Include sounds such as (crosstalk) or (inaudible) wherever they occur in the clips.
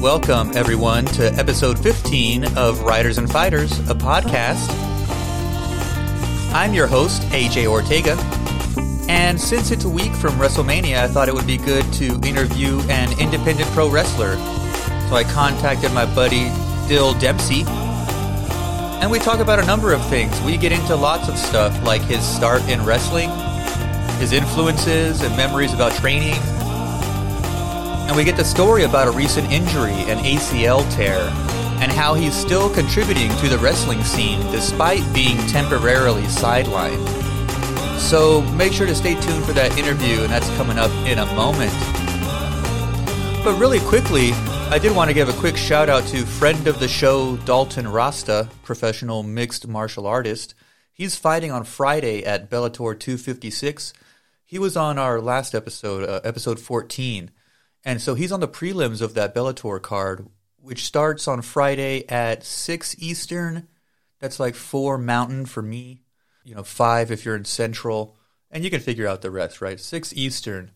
Welcome, everyone, to episode 15 of Writers and Fighters, a podcast. I'm your host, AJ Ortega. And since it's a week from WrestleMania, I thought it would be good to interview an independent pro wrestler. So I contacted my buddy, Dill Dempsey. And we talk about a number of things. We get into lots of stuff like his start in wrestling, his influences and memories about training. And we get the story about a recent injury, an ACL tear, and how he's still contributing to the wrestling scene despite being temporarily sidelined. So make sure to stay tuned for that interview, and that's coming up in a moment. But really quickly, I did want to give a quick shout out to friend of the show, Dalton Rosta, professional mixed martial artist. He's fighting on Friday at Bellator 256. He was on our last episode, uh, episode 14. And so he's on the prelims of that Bellator card, which starts on Friday at 6 Eastern. That's like 4 Mountain for me, you know, 5 if you're in Central. And you can figure out the rest, right? 6 Eastern.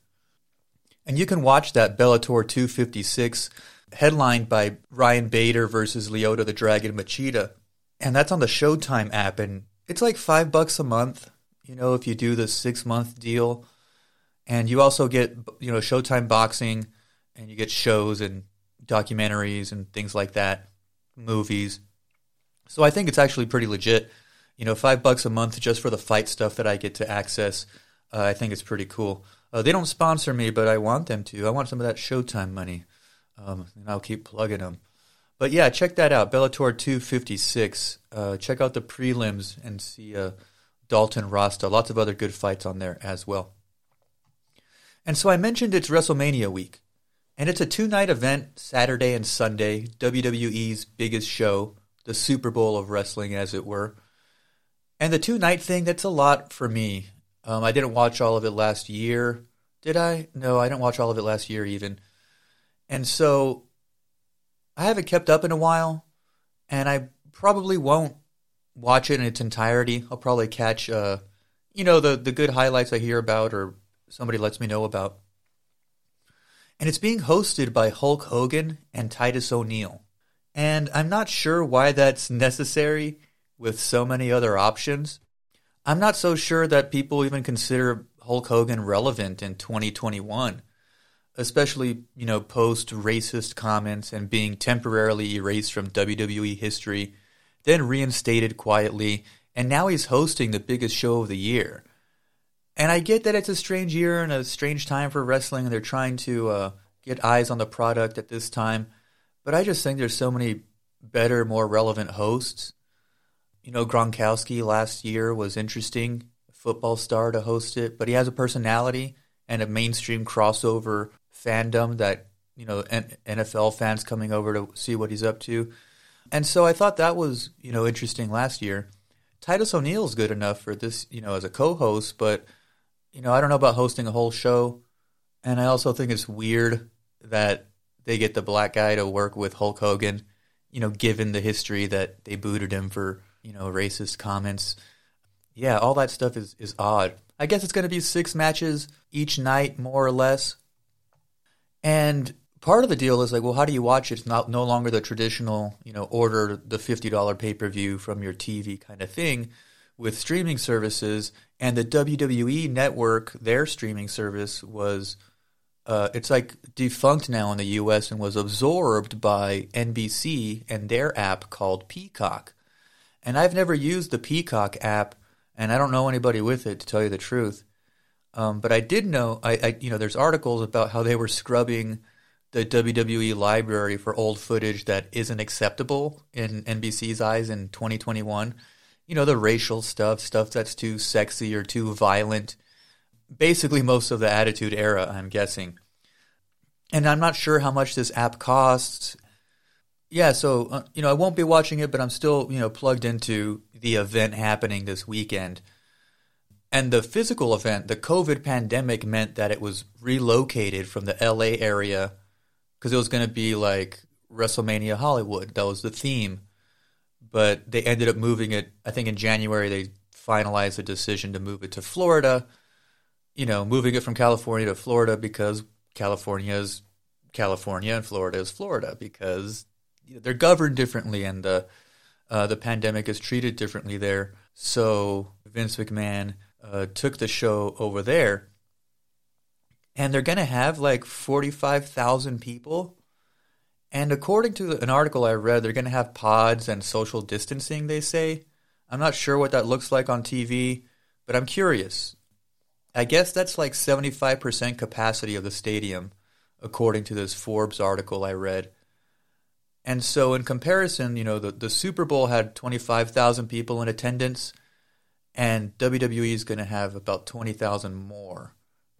And you can watch that Bellator 256 headlined by Ryan Bader versus Lyoto the Dragon Machida. And that's on the Showtime app. And it's like 5 bucks a month you know, if you do the six month deal. And you also get, you know, Showtime boxing and you get shows and documentaries and things like that, movies. So I think it's actually pretty legit. You know, five bucks a month just for the fight stuff that I get to access. Uh, I think it's pretty cool. Uh, they don't sponsor me, but I want them to. I want some of that Showtime money, um, and I'll keep plugging them. But yeah, check that out, Bellator 256. Uh, check out the prelims and see uh, Dalton Rosta. Lots of other good fights on there as well. And so I mentioned it's WrestleMania week. And it's a two night event, Saturday and Sunday, WWE's biggest show, the Super Bowl of wrestling, as it were. And the two night thing, that's a lot for me. Um, I didn't watch all of it last year. Did I? No, I didn't watch all of it last year even. And so I haven't kept up in a while, and I probably won't watch it in its entirety. I'll probably catch, uh, you know, the the good highlights I hear about or somebody lets me know about. And it's being hosted by Hulk Hogan and Titus O'Neil. And I'm not sure why that's necessary with so many other options. I'm not so sure that people even consider Hulk Hogan relevant in 2021, especially, you know, post racist comments and being temporarily erased from WWE history then reinstated quietly, and now he's hosting the biggest show of the year. And I get that it's a strange year and a strange time for wrestling, and they're trying to uh, get eyes on the product at this time. But I just think there's so many better, more relevant hosts. You know, Gronkowski last year was interesting, football star to host it, but he has a personality and a mainstream crossover fandom that, you know, NFL fans coming over to see what he's up to. And so I thought that was, you know, interesting last year. Titus O'Neil's good enough for this, you know, as a co-host, but you know, I don't know about hosting a whole show. And I also think it's weird that they get the black guy to work with Hulk Hogan, you know, given the history that they booted him for, you know, racist comments. Yeah, all that stuff is is odd. I guess it's going to be six matches each night more or less. And part of the deal is like, well, how do you watch it? It's not no longer the traditional, you know, order the fifty dollar pay per view from your TV kind of thing. With streaming services and the WWE network, their streaming service was, uh, it's like defunct now in the U.S. and was absorbed by NBC and their app called Peacock. And I've never used the Peacock app, and I don't know anybody with it to tell you the truth. Um, but I did know, I, I, you know, there's articles about how they were scrubbing the WWE library for old footage that isn't acceptable in NBC's eyes in 2021. You know, the racial stuff, stuff that's too sexy or too violent. Basically, most of the Attitude Era, I'm guessing. And I'm not sure how much this app costs. Yeah, so, uh, you know, I won't be watching it, but I'm still, you know, plugged into the event happening this weekend. And the physical event, the COVID pandemic meant that it was relocated from the LA area because it was going to be like WrestleMania Hollywood. That was the theme. But they ended up moving it. I think in January they finalized the decision to move it to Florida. You know, moving it from California to Florida because California is California and Florida is Florida because you know, they're governed differently and the uh, the pandemic is treated differently there. So Vince McMahon uh, took the show over there, and they're going to have like forty five thousand people. And according to an article I read, they're going to have pods and social distancing. They say. I'm not sure what that looks like on TV, but I'm curious. I guess that's like 75% capacity of the stadium, according to this Forbes article I read. And so, in comparison, you know, the, the Super Bowl had 25,000 people in attendance, and WWE is going to have about 20,000 more,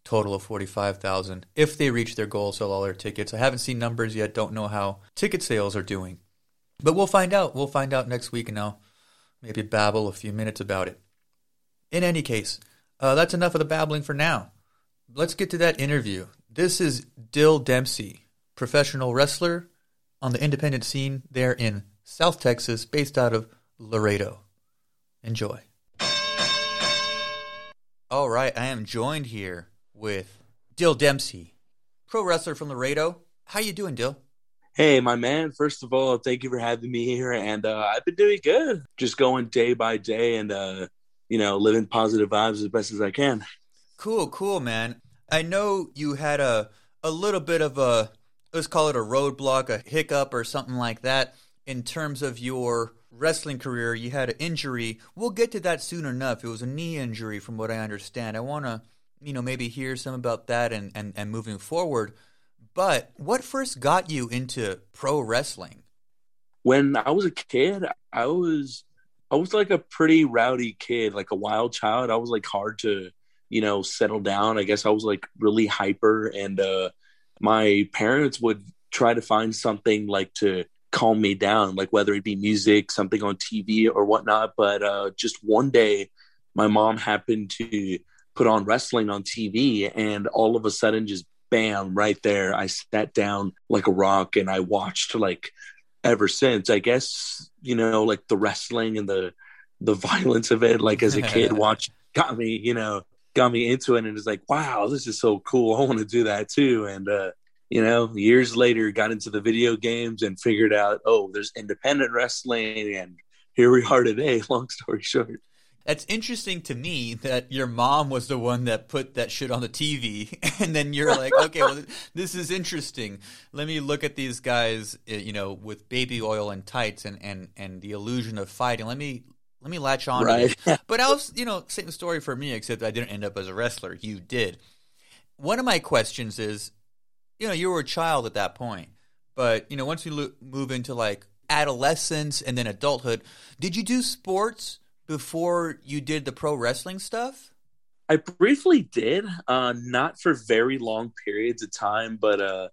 total of 45,000, if they reach their goal, sell all their tickets. I haven't seen numbers yet, don't know how ticket sales are doing. But we'll find out. We'll find out next week, and I'll maybe babble a few minutes about it. In any case, uh, that's enough of the babbling for now. Let's get to that interview. This is Dill Dempsey, professional wrestler on the independent scene there in South Texas, based out of Laredo. Enjoy. All right, I am joined here with Dill Dempsey, pro wrestler from Laredo. How you doing, Dill? Hey, my man. First of all, thank you for having me here, and uh, I've been doing good. Just going day by day, and uh, you know, living positive vibes as best as I can. Cool, cool, man. I know you had a a little bit of a let's call it a roadblock, a hiccup, or something like that in terms of your wrestling career. You had an injury. We'll get to that soon enough. It was a knee injury, from what I understand. I want to, you know, maybe hear some about that and, and, and moving forward. But what first got you into pro wrestling? When I was a kid, I was I was like a pretty rowdy kid, like a wild child. I was like hard to, you know, settle down. I guess I was like really hyper and uh my parents would try to find something like to calm me down, like whether it be music, something on TV or whatnot. But uh, just one day, my mom happened to put on wrestling on TV, and all of a sudden, just bam, right there, I sat down like a rock and I watched like ever since. I guess you know, like the wrestling and the the (laughs) violence of it, like as a kid, (laughs) watch got me, you know, got me into it and it's like wow this is so cool. I want to do that too. And uh you know years later got into the video games and figured out oh there's independent wrestling and here we are today (laughs) long story short that's interesting to me that your mom was the one that put that shit on the TV, (laughs) and then you're like, okay, well, this is interesting. Let me look at these guys, uh, you know, with baby oil and tights and and and the illusion of fighting. Let me let me latch on right. (laughs) But I was, you know, same story for me, except I didn't end up as a wrestler. You did. One of my questions is, you know, you were a child at that point, but you know, once you lo- move into like adolescence and then adulthood, did you do sports before you did the pro wrestling stuff? I briefly did, uh, not for very long periods of time, but uh,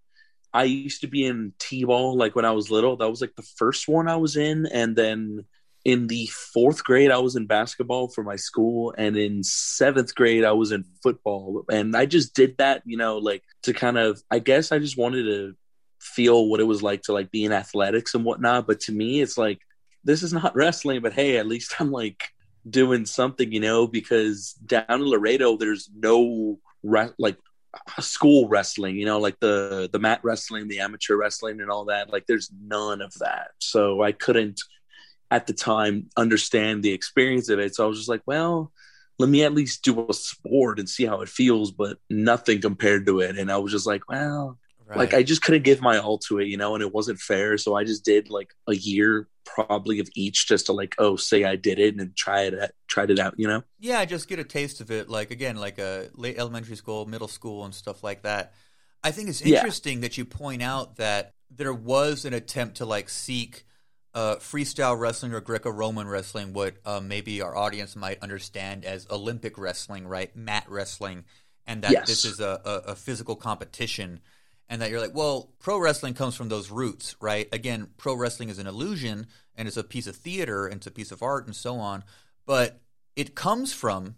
I used to be in t-ball like when I was little. That was like the first one I was in, and then in the fourth grade, I was in basketball for my school, and in seventh grade, I was in football. And I just did that, you know, like to kind of, I guess I just wanted to feel what it was like to like be in athletics and whatnot. But to me, it's like, this is not wrestling, but hey, at least I'm like doing something, you know, because down in Laredo, there's no re- like school wrestling, you know, like the the mat wrestling, the amateur wrestling, and all that. Like, there's none of that. So I couldn't at the time understand the experience of it. So I was just like, well, let me at least do a sport and see how it feels, but nothing compared to it. And I was just like, well, right. like I just couldn't give my all to it, you know, and it wasn't fair. So I just did like a year probably of each just to like, oh, say I did it and try it at, tried it out, you know? Yeah, just get a taste of it. Like again, like a late elementary school, middle school and stuff like that. I think it's interesting yeah. that you point out that there was an attempt to like seek uh, freestyle wrestling or Greco-Roman wrestling, what uh, maybe our audience might understand as Olympic wrestling, right? Mat wrestling, and that yes. this is a, a, a, physical competition, and that you're like, well, pro wrestling comes from those roots, right? Again, pro wrestling is an illusion, and it's a piece of theater, and it's a piece of art, and so on, but it comes from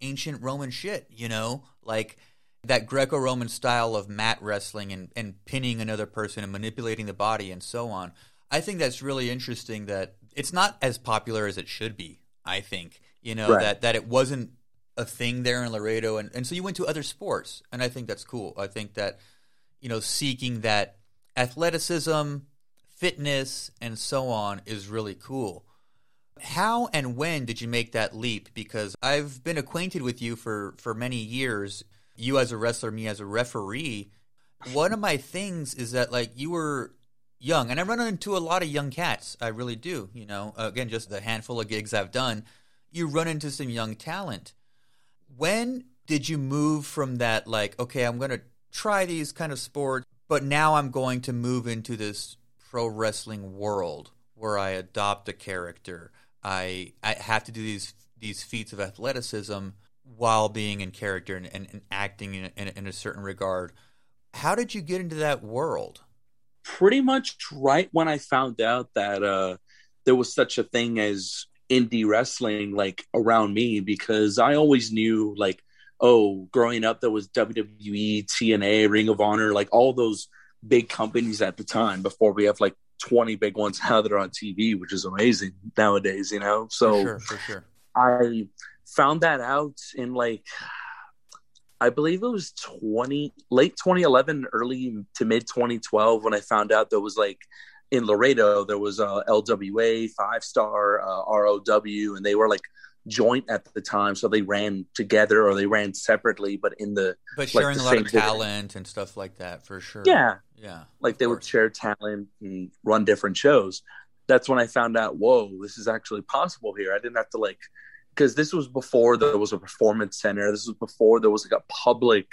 ancient Roman shit, you know, like that Greco-Roman style of mat wrestling and, and pinning another person and manipulating the body and so on. I think that's really interesting that it's not as popular as it should be. I think you know right. that that it wasn't a thing there in Laredo, and and so you went to other sports, and I think that's cool. I think that you know, seeking that athleticism, fitness, and so on is really cool. How and when did you make that leap? Because I've been acquainted with you for, for many years, you as a wrestler, me as a referee. One of my things is that, like, you were young, and I run into a lot of young cats. I really do. You know, again, just the handful of gigs I've done, you run into some young talent. When did you move from that, like, okay, I'm going to try these kind of sports, but now I'm going to move into this pro wrestling world where I adopt a character. I I have to do these these feats of athleticism while being in character and, and, and acting in, in, in a certain regard. How did you get into that world? Pretty much right when I found out that uh, there was such a thing as indie wrestling, like around me, because I always knew, like, oh, growing up, there was WWE, TNA, Ring of Honor, like all those big companies at the time before we have like 20 big ones now that are on TV, which is amazing nowadays, you know? So for sure, for sure. I found that out in like, I believe it was 20, late 2011, early to mid 2012 when I found out there was like in Laredo, there was a LWA, Five Star, uh, ROW, and they were like joint at the time, so they ran together or they ran separately, but in the but sharing like, a lot of talent and stuff like that for sure. Yeah, yeah, like they course. would share talent and run different shows. That's when I found out, whoa, this is actually possible here. I didn't have to like because this was before there was a performance center. This was before there was like a public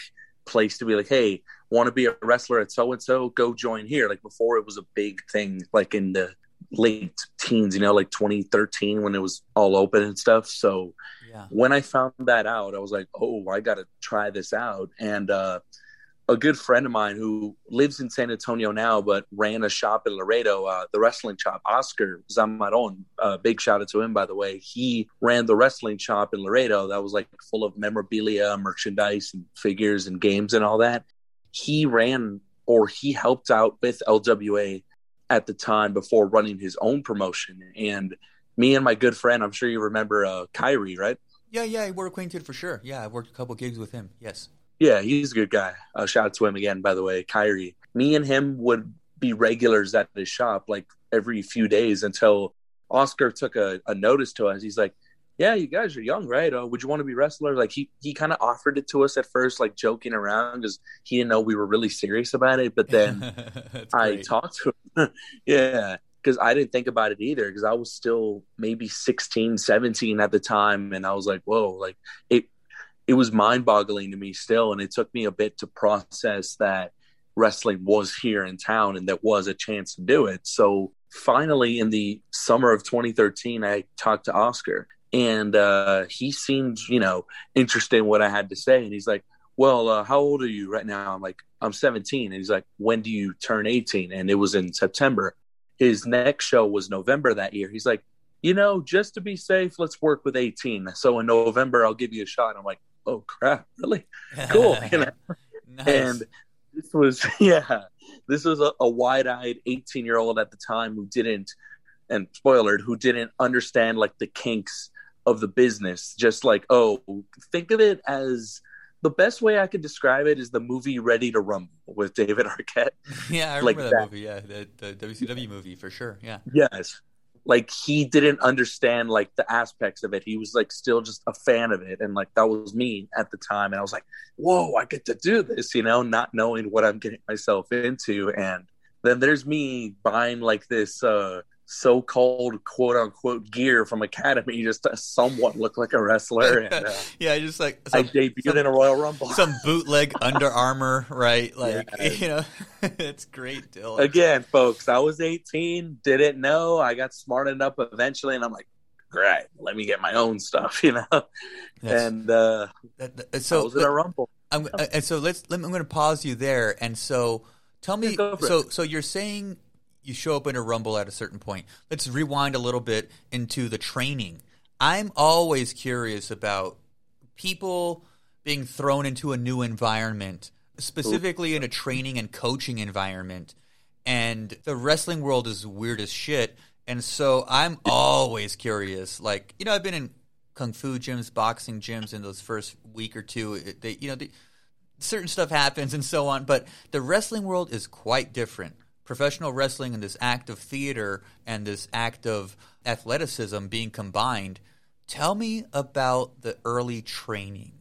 place to be like, hey, want to be a wrestler at so and so? Go join here. Like before, it was a big thing, like in the late teens, you know, like 2013 when it was all open and stuff. So yeah. when I found that out, I was like, oh, I got to try this out. And uh, a good friend of mine who lives in San Antonio now, but ran a shop in Laredo, uh, the wrestling shop, Oscar Zamaron. Uh, big shout out to him, by the way. He ran the wrestling shop in Laredo that was like full of memorabilia, merchandise, and figures and games and all that. He ran or he helped out with LWA at the time before running his own promotion. And me and my good friend, I'm sure you remember uh, Kyrie, right? Yeah, yeah, we're acquainted for sure. Yeah, I worked a couple gigs with him. Yes. Yeah, he's a good guy. Uh, shout out to him again, by the way, Kyrie. Me and him would be regulars at his shop like every few days until Oscar took a, a notice to us. He's like, yeah, you guys are young, right? Uh, would you want to be wrestler? Like he he kind of offered it to us at first, like joking around, because he didn't know we were really serious about it. But then (laughs) I talked to him, (laughs) yeah, because I didn't think about it either, because I was still maybe 16, 17 at the time, and I was like, whoa, like it it was mind boggling to me still, and it took me a bit to process that wrestling was here in town and there was a chance to do it. So finally, in the summer of 2013, I talked to Oscar and uh, he seemed you know interested in what i had to say. And he's like well uh, how old are you right now? I'm like i'm 17 and he's like when do you turn 18 and it was in september. His next show was november that year. He's like you know just to be safe let's work with 18 so in november i'll give you a shot. I'm like oh crap. (laughs) Really? Cool. (laughs) You know? Nice. and this was (laughs) yeah this was a, a wide-eyed 18 year old at the time who didn't and spoiler who didn't understand like the kinks of the business. Just like, oh, think of it as the best way I could describe it is the movie Ready to Rumble with David Arquette. (laughs) Yeah, I remember like that, that, movie. Yeah, the, the WCW movie for sure. Yeah. Yes. Like he didn't understand like the aspects of it. He was like still just a fan of it, and like that was me at the time. And I was like, "Whoa, I get to do this," you know, not knowing what I'm getting myself into. And then there's me buying like this uh so-called quote-unquote gear from Academy just somewhat look like a wrestler. (laughs) And, uh, yeah, just like some, I debuted some, in a Royal Rumble. some bootleg (laughs) Under Armour, right? Like yeah. (laughs) you know, it's great. Dylan. Again, folks, I was 18, didn't know. I got smart enough eventually, and I'm like, great, let me get my own stuff, you know. Yes. And uh, that, that, so I was in a Rumble. I'm, and so let's. Let me, I'm going to pause you there. And so, tell me. Yeah, so, so you're saying you show up in a rumble at a certain point. Let's rewind a little bit into the training. I'm always curious about people being thrown into a new environment, specifically in a training and coaching environment. And the wrestling world is weird as shit. And so I'm always curious. Like, you know, I've been in kung fu gyms, boxing gyms in those first week or two. They, you know, they, certain stuff happens and so on. But the wrestling world is quite different. Professional wrestling and this act of theater and this act of athleticism being combined. Tell me about the early training.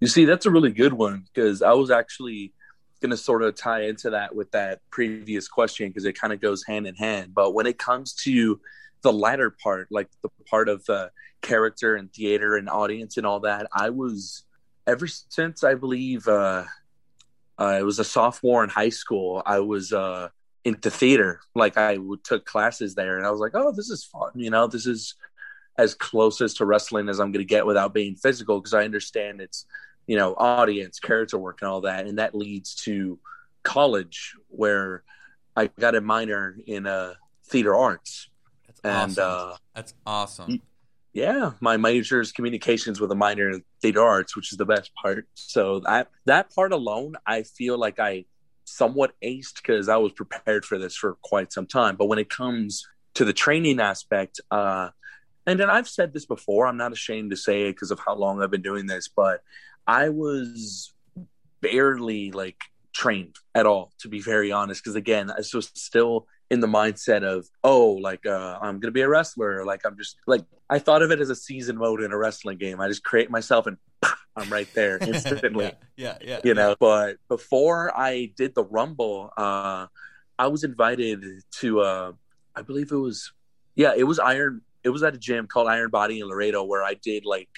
You see, that's a really good one because I was actually going to sort of tie into that with that previous question because it kind of goes hand in hand. But when it comes to the latter part, like the part of the character and theater and audience and all that, I was ever since I believe uh, uh, I was a sophomore in high school. I was uh, into theater. Like I took classes there, and I was like, "Oh, this is fun." You know, this is as closest to wrestling as I'm going to get without being physical because I understand it's you know audience, character work, and all that, and that leads to college where I got a minor in uh, theater arts. That's and awesome. uh, that's awesome yeah, my major is communications with a minor in theater arts, which is the best part. So that that part alone, I feel like I somewhat aced because I was prepared for this for quite some time. But when it comes to the training aspect, uh, and I've said this before, I'm not ashamed to say it because of how long I've been doing this, but I was barely like trained at all, to be very honest. Because again, I was still in the mindset of oh like uh, i'm gonna be a wrestler like i'm just like i thought of it as a season mode in a wrestling game i just create myself and i'm right there (laughs) instantly yeah, yeah yeah you know but before i did the rumble uh i was invited to uh i believe it was yeah it was iron it was at a gym called iron body in laredo where i did like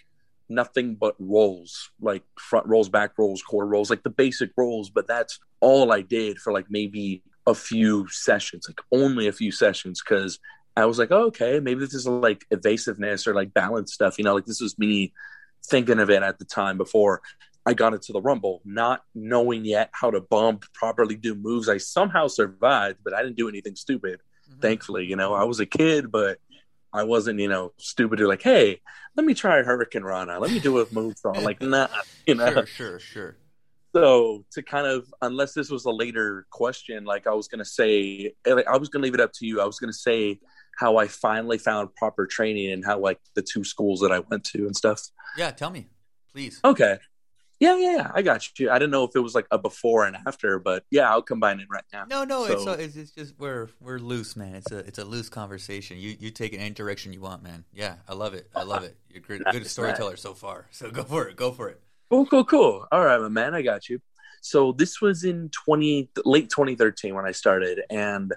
nothing but rolls like front rolls back rolls core rolls like the basic rolls but that's all i did for like maybe a few sessions, like only a few sessions, because I was like, oh, okay, maybe this is like evasiveness or like balance stuff. You know, like this was me thinking of it at the time before I got into the Rumble, not knowing yet how to bump, properly do moves. I somehow survived, but I didn't do anything stupid. Mm-hmm. Thankfully, you know, I was a kid, but I wasn't, you know, stupid or like, hey, let me try a Hurricanrana. Let me do a moonsault. like, (laughs) nah, you know. Sure, sure, sure so to kind of unless this was a later question like i was going to say i was going to leave it up to you i was going to say how i finally found proper training and how like the two schools that i went to and stuff. Yeah tell me please. Okay. Yeah yeah, yeah. I got you. I didn't know if it was like a before and after but yeah i'll combine it right now. No no so, it's, it's, just we're we're loose man. It's a it's a loose conversation. You you take it any direction you want man. Yeah i love it. I love it. You're a good, good storyteller so far. So go for it. Go for it. Cool, cool, cool. All right, my man, I got you. So this was in twenty late 2013 when I started, and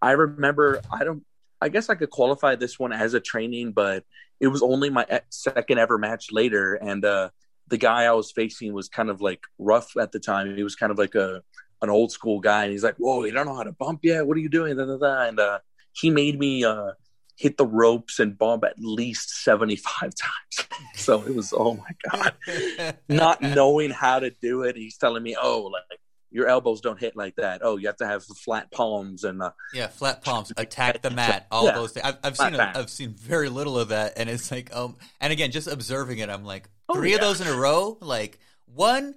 I remember I don't. I guess I could qualify this one as a training, but it was only my second ever match later, and uh, the guy I was facing was kind of like rough at the time. He was kind of like a an old school guy, and he's like, "Whoa, you don't know how to bump yet? What are you doing?" Da, da, da. And uh, he made me uh, hit the ropes and bump at least 75 (laughs) times. so it was, oh my God. (laughs) Not knowing how to do it. He's telling me, oh, like your elbows don't hit like that. Oh, you have to have flat palms and uh, yeah, flat palms, (laughs) attack the mat, all yeah. those things. I've, I've seen a, I've seen very little of that, and it's like um, and again, just observing it, I'm like oh, three yeah. of those in a row. Like one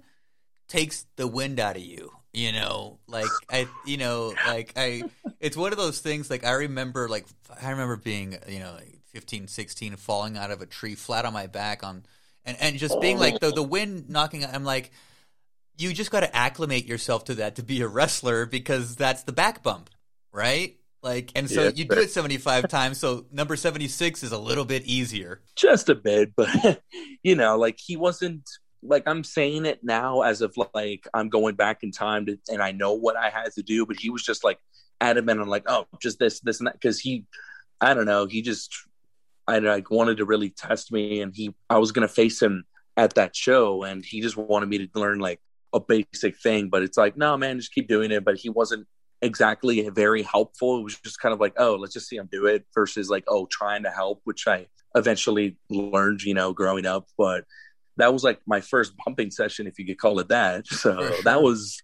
takes the wind out of you, you know like i you know like i it's one of those things like i remember like i remember being you know like 15 16 falling out of a tree flat on my back on and and just being like the the wind knocking i'm like you just got to acclimate yourself to that to be a wrestler because that's the back bump right? Like and so yeah, you do it 75 times so number 76 is a little bit easier. Just a bit but (laughs) you know like he wasn't like I'm saying it now as if like I'm going back in time to, and I know what I had to do, but he was just like adamant on like, oh, just this, this, and that, because he, I don't know, he just, I like wanted to really test me, and he, I was gonna face him at that show, and he just wanted me to learn like a basic thing, but it's like, no, man, just keep doing it. But he wasn't exactly very helpful. It was just kind of like, oh, let's just see him do it versus like, oh, trying to help, which I eventually learned, you know, growing up, but that was like my first bumping session, if you could call it that. (laughs) So that was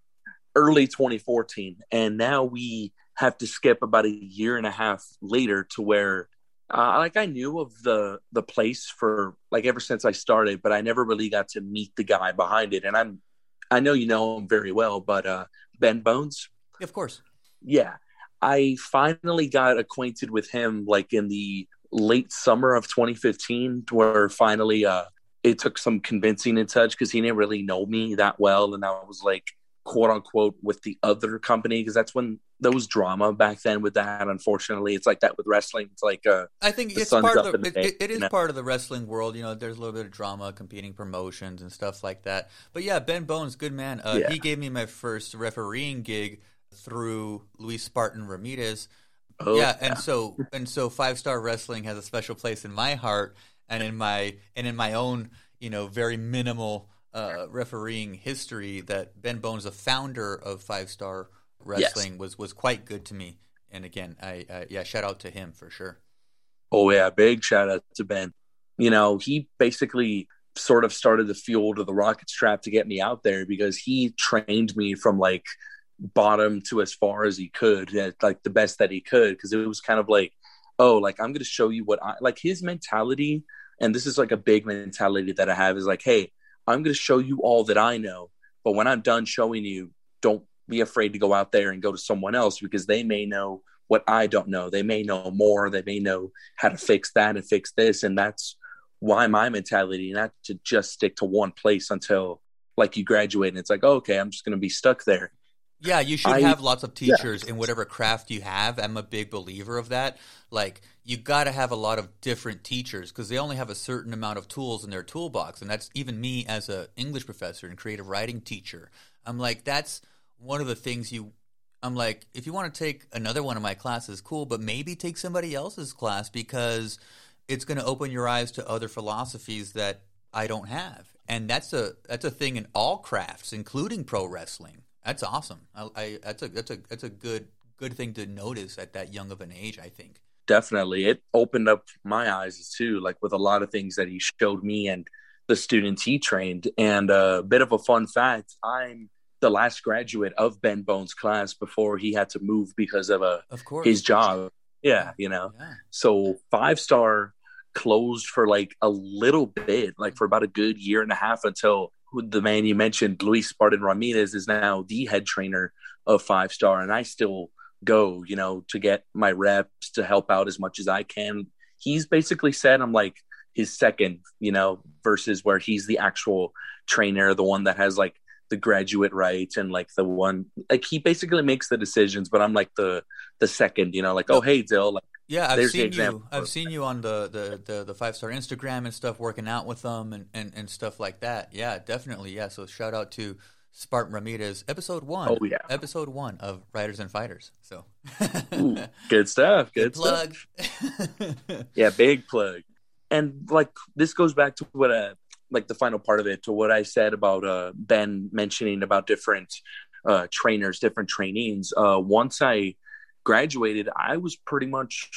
early 2014. And now we have to skip about a year and a half later to where uh, like I knew of the the place for like ever since I started, but I never really got to meet the guy behind it. And I'm I know you know him very well, but uh Ben Bones. Of course. Yeah. I finally got acquainted with him like in the late summer of 2015 where finally uh it took some convincing and such because he didn't really know me that well, and I was like quote unquote with the other company because that's when there was drama back then with that. Unfortunately, it's like that with wrestling. It's like uh, I think it's part of the, the it, it is know? part of the wrestling world. You know, there's a little bit of drama, competing promotions and stuff like that. But yeah, Ben Bones, good man. Uh, yeah. He gave me my first refereeing gig through Luis Spartan Ramirez. Oh, yeah, and yeah. so and so five star wrestling has a special place in my heart and in my and in my own you know very minimal uh, refereeing history that Ben Bones, the founder of Five Star Wrestling, yes. was was quite good to me. And again, I uh, yeah, shout out to him for sure. Oh yeah, big shout out to Ben. You know, he basically sort of started the fuel to the rocket strap to get me out there because he trained me from like bottom to as far as he could, like the best that he could. Because it was kind of like, oh, like I'm going to show you what I like. His mentality, and this is like a big mentality that I have, is like, hey, I'm going to show you all that I know. But when I'm done showing you, don't be afraid to go out there and go to someone else because they may know what I don't know. They may know more. They may know how to fix that and fix this. And that's why my mentality, not to just stick to one place until like you graduate and it's like, oh, okay, I'm just going to be stuck there. Yeah, you should I, have lots of teachers yeah. in whatever craft you have. I'm a big believer of that. Like, you got to have a lot of different teachers because they only have a certain amount of tools in their toolbox. And that's even me as a English professor and creative writing teacher. I'm like, that's one of the things you. I'm like, if you want to take another one of my classes, cool, but maybe take somebody else's class because it's going to open your eyes to other philosophies that I don't have. And that's a that's a thing in all crafts, including pro wrestling. That's awesome. I, I, that's a that's a that's a good good thing to notice at that young of an age. I think definitely it opened up my eyes too. Like with a lot of things that he showed me and the students he trained. And a bit of a fun fact: I'm the last graduate of Ben Bones' class before he had to move because of a of course his job. Yeah, you know. Yeah. So five star closed for like a little bit, like for about a good year and a half until the man you mentioned, Luis Spartan Ramirez, is now the head trainer of Five Star, and I still go, you know, to get my reps to help out as much as I can. He's basically said I'm like his second, you know, versus where he's the actual trainer, the one that has like the graduate rights and like the one like he basically makes the decisions, but I'm like the the second, you know, like oh hey Dill, like yeah, I've seen you. I've seen you on the the the, the five star Instagram and stuff, working out with them and, and and stuff like that. Yeah, definitely. Yeah. So shout out to Spartan Ramirez, episode one. Oh yeah, episode one of Writers and Fighters. So Ooh, (laughs) good stuff. Good, good plug. (laughs) yeah, big plug. And like this goes back to what uh like the final part of it to what I said about uh Ben mentioning about different uh trainers, different trainees. Uh once I graduated, I was pretty much,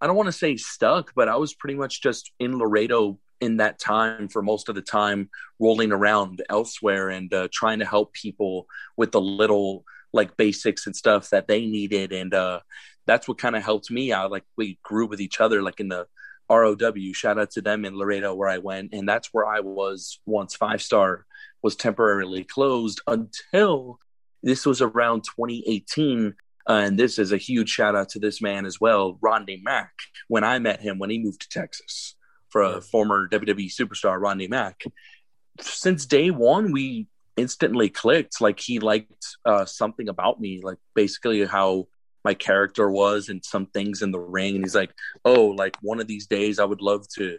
I don't want to say stuck, but I was pretty much just in Laredo in that time for most of the time, rolling around elsewhere and uh, trying to help people with the little like basics and stuff that they needed. And uh, that's what kind of helped me out. Like we grew with each other, like in the ROW. Shout out to them in Laredo where I went. And that's where I was once five star was temporarily closed until this was around 2018 uh, and this is a huge shout out to this man as well, Rodney Mack. When I met him when he moved to Texas for a former WWE superstar, Rodney Mack. Since day one, we instantly clicked. Like he liked uh, something about me, like basically how my character was and some things in the ring. And he's like, "Oh, like one of these days, I would love to."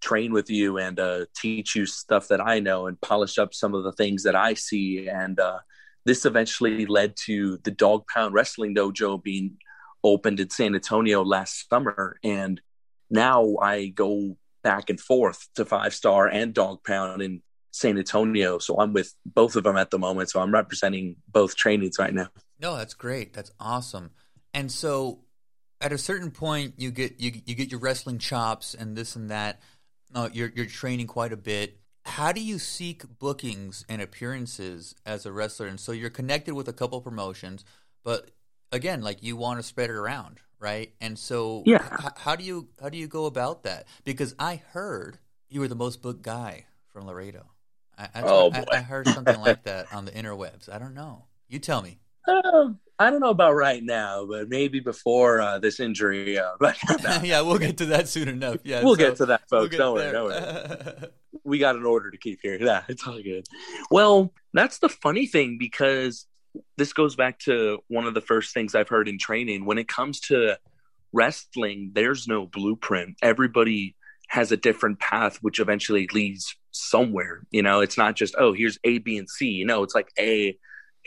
train with you and uh, teach you stuff that I know and polish up some of the things that I see. And uh, this eventually led to the Dog Pound Wrestling Dojo being opened in San Antonio last summer. And now I go back and forth to Five Star and Dog Pound in San Antonio. So I'm with both of them at the moment. So I'm representing both trainings right now. No, that's great. That's awesome. And so at a certain point you get you, you get your wrestling chops and this and that. Uh, you're you're training quite a bit how do you seek bookings and appearances as a wrestler? And so you're connected with a couple promotions, but again, like you want to spread it around, right? And so, yeah, h- how do you how do you go about that? Because I heard you were the most booked guy from Laredo. I, I, oh I, boy. I heard something like that on the interwebs. I don't know. You tell me. Uh, (laughs) I don't know about right now, but maybe before uh, this injury. Uh, (laughs) but yeah, we'll get to that soon enough. Yeah, we'll so, get to that, folks. We'll don't worry, don't worry. (laughs) we got an order to keep here. (laughs) Yeah, it's all good. Well, that's the funny thing because this goes back to one of the first things I've heard in training. When it comes to wrestling, there's no blueprint. Everybody has a different path, which eventually leads somewhere. You know, it's not just, oh, here's A, B, and C. You know, it's like A,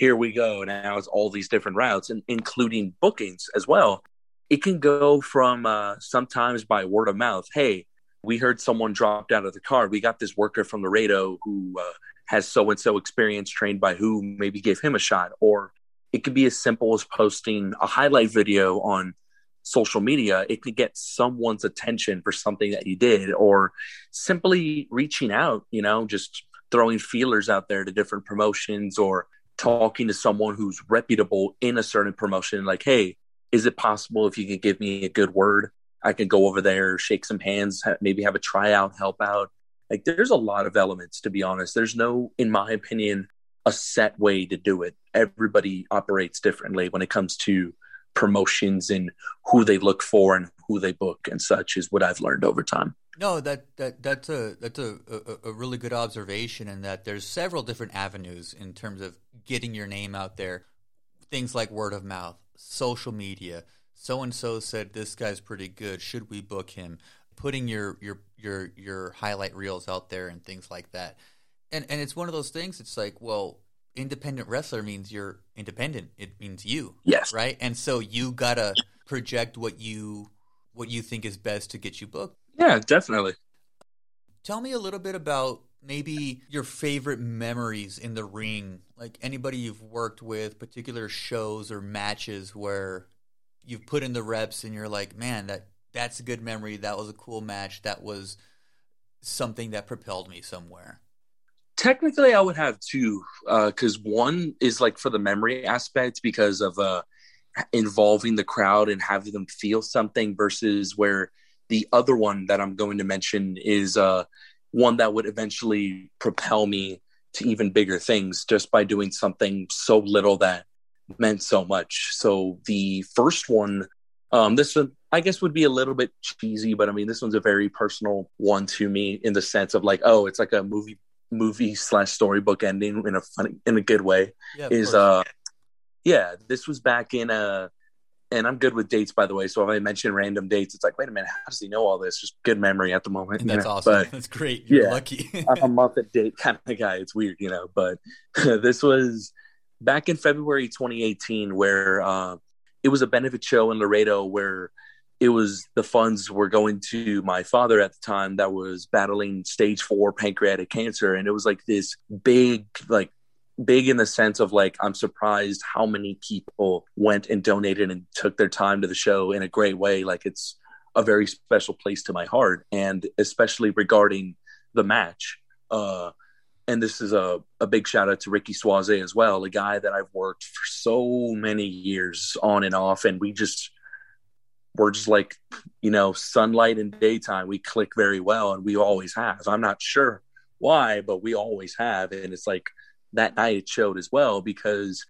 here we go. Now it's all these different routes, and including bookings as well. It can go from uh, sometimes by word of mouth. Hey, we heard someone dropped out of the car. We got this worker from Laredo who uh, has so and so experience trained by who, maybe give him a shot. Or it could be as simple as posting a highlight video on social media. It could get someone's attention for something that you did, or simply reaching out, you know, just throwing feelers out there to different promotions or talking to someone who's reputable in a certain promotion. Like, hey, is it possible if you could give me a good word? I can go over there, shake some hands, maybe have a tryout, help out. Like there's a lot of elements to be honest. There's no, in my opinion, a set way to do it. Everybody operates differently when it comes to promotions and who they look for and who they book and such is what I've learned over time. No, that, that that's a that's a, a, a really good observation and that there's several different avenues in terms of getting your name out there. Things like word of mouth, social media, so and so said this guy's pretty good. Should we book him? Putting your your your your highlight reels out there and things like that. And and it's one of those things. It's like, well, independent wrestler means you're independent. It means you. Yes. Right. And so you gotta project what you what you think is best to get you booked. Yeah, definitely. Tell me a little bit about maybe your favorite memories in the ring, like anybody you've worked with, particular shows or matches where you've put in the reps and you're like, man, that that's a good memory. That was a cool match. That was something that propelled me somewhere. Technically, I would have two, because uh, one is like for the memory aspect because of uh, involving the crowd and having them feel something, versus where the other one that I'm going to mention is uh, one that would eventually propel me to even bigger things just by doing something so little that meant so much. So the first one, um, this one I guess would be a little bit cheesy, but I mean this one's a very personal one to me in the sense of like, oh, it's like a movie movie slash storybook ending in a funny in a good way. Yeah, is uh yeah, this was back in uh and I'm good with dates by the way. So if I mention random dates, it's like, wait a minute, how does he know all this? Just good memory at the moment. And that's know? awesome. But, that's great. You're yeah, lucky. I'm a (laughs) month at date kind of guy. It's weird, you know. But (laughs) this was back in February 2018, where uh, it was a benefit show in Laredo where it was the funds were going to my father at the time that was battling stage four pancreatic cancer. And it was like this big, like, big in the sense of like, I'm surprised how many people went and donated and took their time to the show in a great way. Like, it's a very special place to my heart. And especially regarding the match. Uh, and this is a, a big shout out to Ricky Suaze as well, a guy that I've worked for so many years on and off, and we just we're just like you know sunlight and daytime. We click very well, and we always have. I'm not sure why, but we always have, and it's like that night it showed as well because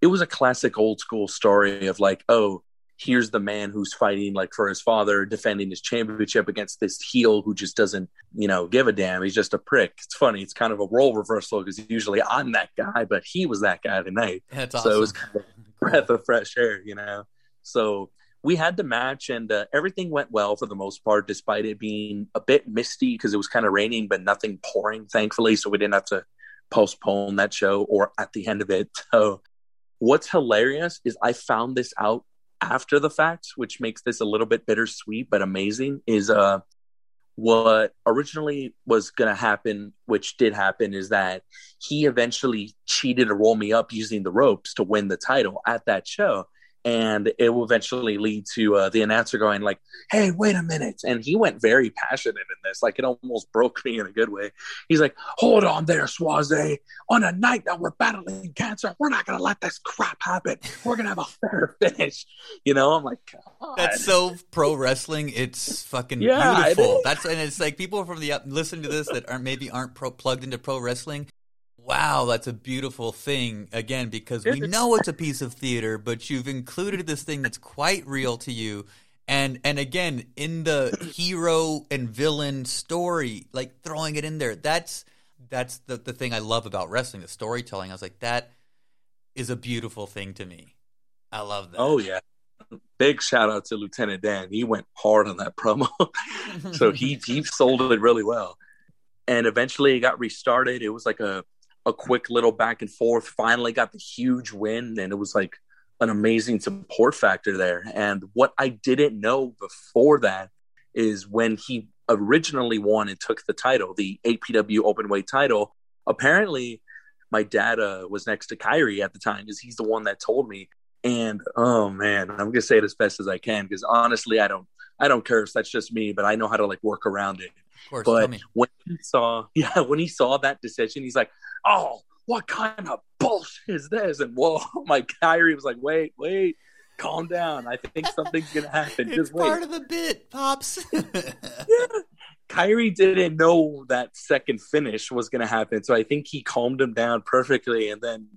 it was a classic old school story of like, oh, here's the man who's fighting like for his father, defending his championship against this heel who just doesn't, you know, give a damn. He's just a prick. It's funny. It's kind of a role reversal because usually I'm that guy, but he was that guy tonight. That's awesome. So it was kind of (laughs) breath of fresh air, you know. So we had the match and uh, everything went well for the most part, despite it being a bit misty because it was kind of raining, but nothing pouring, thankfully. So we didn't have to postpone that show or at the end of it. (laughs) So what's hilarious is I found this out after the fact, which makes this a little bit bittersweet but amazing, is uh what originally was going to happen, which did happen, is that he eventually cheated to roll me up using the ropes to win the title at that show and it will eventually lead to uh, the announcer going like hey wait a minute. And he went very passionate in this. Like it almost (laughs) broke me in a good way. He's like hold on there Suaze on a night that we're battling cancer we're not gonna let this crap happen. We're gonna have a fair (laughs) finish. You know i'm like God. that's so pro wrestling. It's fucking yeah, beautiful. that's and it's like people from the listen to this that aren't maybe aren't pro, plugged into pro wrestling Wow, that's a beautiful thing. Again, because we know it's a piece of theater, but you've included this thing that's quite real to you. And and again, in the hero and villain story, like throwing it in there, that's that's the, the thing I love about wrestling, the storytelling. I was like, that is a beautiful thing to me. I love that. Oh yeah. Big shout out to Lieutenant Dan. He went hard on that promo. (laughs) so he he sold it really well. And eventually it got restarted. It was like a a quick little back and forth. Finally got the huge win, and it was like an amazing support factor there. And what I didn't know before that is when he originally won and took the title, the APW open weight title. Apparently, my dad uh, was next to Kairi at the time because he's the one that told me. And oh man, I'm gonna say it as best as I can because honestly, I don't, I don't curse. That's just me, but I know how to like work around it. Course, but when he saw, (laughs) yeah, when he saw that decision, he's like, "Oh, what kind of bullshit is this?" And whoa, (laughs) my Kairi was like, "Wait, wait, calm down. I think something's gonna happen. (laughs) it's Just wait." part of the bit, pops. (laughs) yeah. Kairi didn't know that second finish was gonna happen, so I think he calmed him down perfectly. And then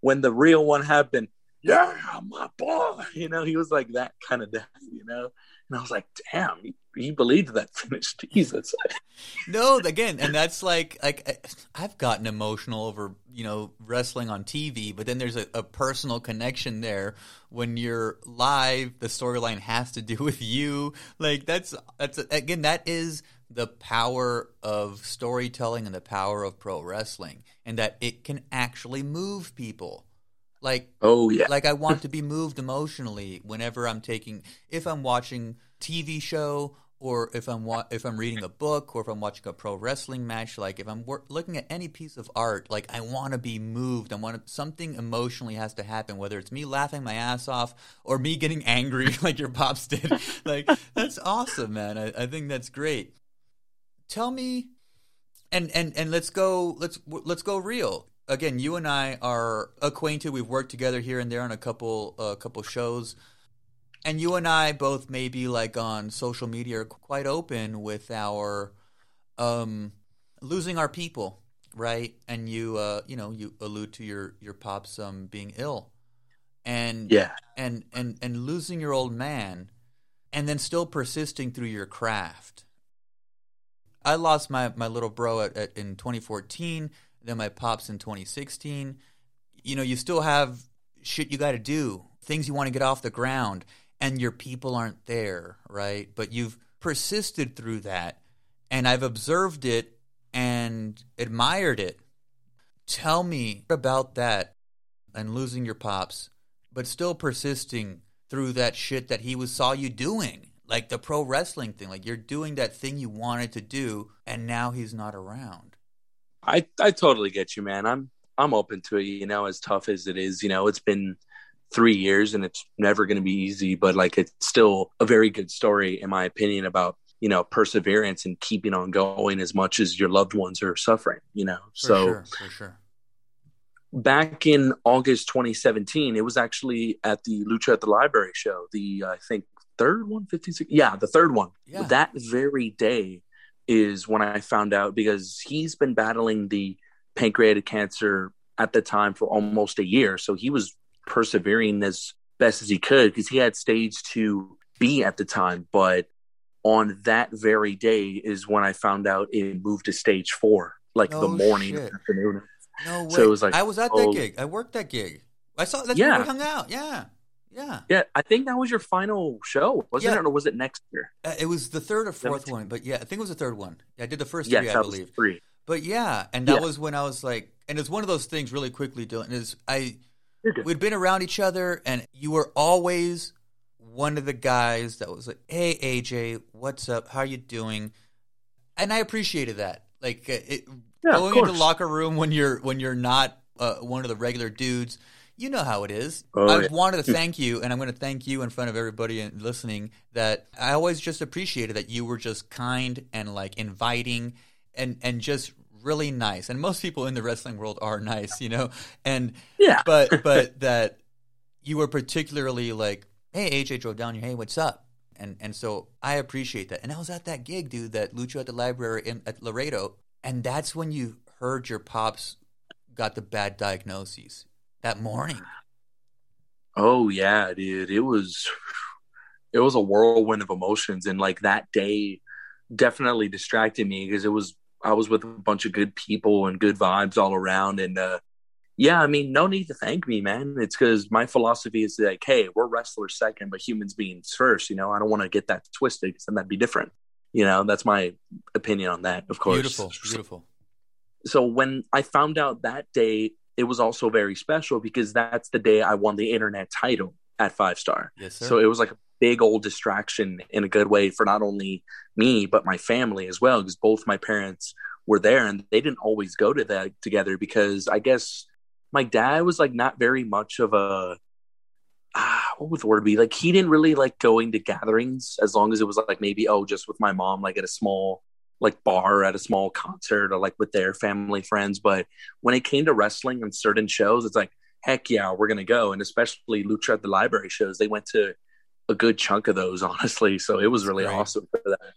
when the real one happened, yeah, my boy, you know, he was like that kind of death, you know. And I was like, damn, he, he believed that (laughs) finish. Jesus. (laughs) no, again, and that's like like I've gotten emotional over you know wrestling on TV, but then there's a, a personal connection there when you're live. The storyline has to do with you. Like that's that's again that is the power of storytelling and the power of pro wrestling, and that it can actually move people. Like oh yeah, like I want (laughs) to be moved emotionally whenever I'm taking if I'm watching TV show or if I'm wa- if I'm reading a book or if I'm watching a pro wrestling match. Like if I'm wor- looking at any piece of art, like I want to be moved. I want something emotionally has to happen, whether it's me laughing my ass off or me getting angry (laughs) like your pops did. (laughs) like that's awesome, man. I, I think that's great. Tell me, and and and let's go. Let's let's go real again, you and I are acquainted. We've worked together here and there on a couple a uh, couple shows, and you and I both maybe like on social media are quite open with our um, losing our people, right? And you uh, you know you allude to your your pops um, being ill, and yeah, and and and losing your old man, and then still persisting through your craft. I lost my, my little bro at, at, in 2014 then my pops in 2016. You know, you still have shit you got to do, things you want to get off the ground, and your people aren't there, right? But you've persisted through that, and I've observed it and admired it. Tell me about that and losing your pops, but still persisting through that shit that he was saw you doing. Like the pro wrestling thing, like you're doing that thing you wanted to do, and now he's not around. I I totally get you, man. I'm I'm open to it. You know, as tough as it is, you know, it's been three years and it's never going to be easy, but like it's still a very good story, in my opinion, about you know perseverance and keeping on going as much as your loved ones are suffering. You know, for so sure, for sure. Back in August 2017, it was actually at the Lucha at the Library show. The I think third one, 56. Yeah, the third one. Yeah. That very day, is when I found out because he's been battling the pancreatic cancer at the time for almost a year. So he was persevering as best as he could because he had stage 2B at the time. But on that very day is when I found out it moved to stage four, like oh, the morning shit. afternoon. No way. So it was like I was at oh, that gig. I worked that gig. I saw that's Yeah. where we hung out. Yeah. Yeah. Yeah, I think that was your final show, wasn't Yeah. it, or was it next year? Uh, it was the third or fourth one, but yeah, I think it was the third one. I did the first Yes, three, I believe. three. But yeah, and that Yeah. was when I was like, and it's one of those things really quickly, Dalton. Is I we'd been around each other, and you were always one of the guys that was like, "Hey AJ, what's up? How are you doing?" And I appreciated that. Like uh, it, Yeah, going into locker room when you're when you're not uh, one of the regular dudes. You know how it is. Oh, I yeah. wanted to thank you, and I'm going to thank you in front of everybody and listening. That I always just appreciated that you were just kind and like inviting, and and just really nice. And most people in the wrestling world are nice, you know. And Yeah. but (laughs) but that you were particularly like, hey, AJ drove down here. Hey, what's up? And and so I appreciate that. And I was at that gig, dude, that Lucha at the Library in, at Laredo, and that's when you heard your pops got the bad diagnoses that morning? Oh yeah, dude. It was it was a whirlwind of emotions and like that day definitely distracted me because it was I was with a bunch of good people and good vibes all around and uh yeah, I mean, no need to thank me, man. It's because my philosophy is like, hey, we're wrestlers second, but humans beings first. You know, I don't want to get that twisted because then that'd be different. You know, that's my opinion on that, of course. Beautiful, beautiful. So when I found out that day, it was also very special because that's the day I won the internet title at Five Star. Yes, sir. So it was like a big old distraction in a good way for not only me but my family as well because both my parents were there and they didn't always go to that together because I guess my dad was like not very much of a ah, what would the word be? Like he didn't really like going to gatherings as long as it was like maybe oh just with my mom like at a small like bar at a small concert or like with their family friends. But when it came to wrestling and certain shows, it's like heck yeah we're gonna go. And especially Lucha at the Library shows, they went to a good chunk of those (laughs) honestly. So it was really awesome for that.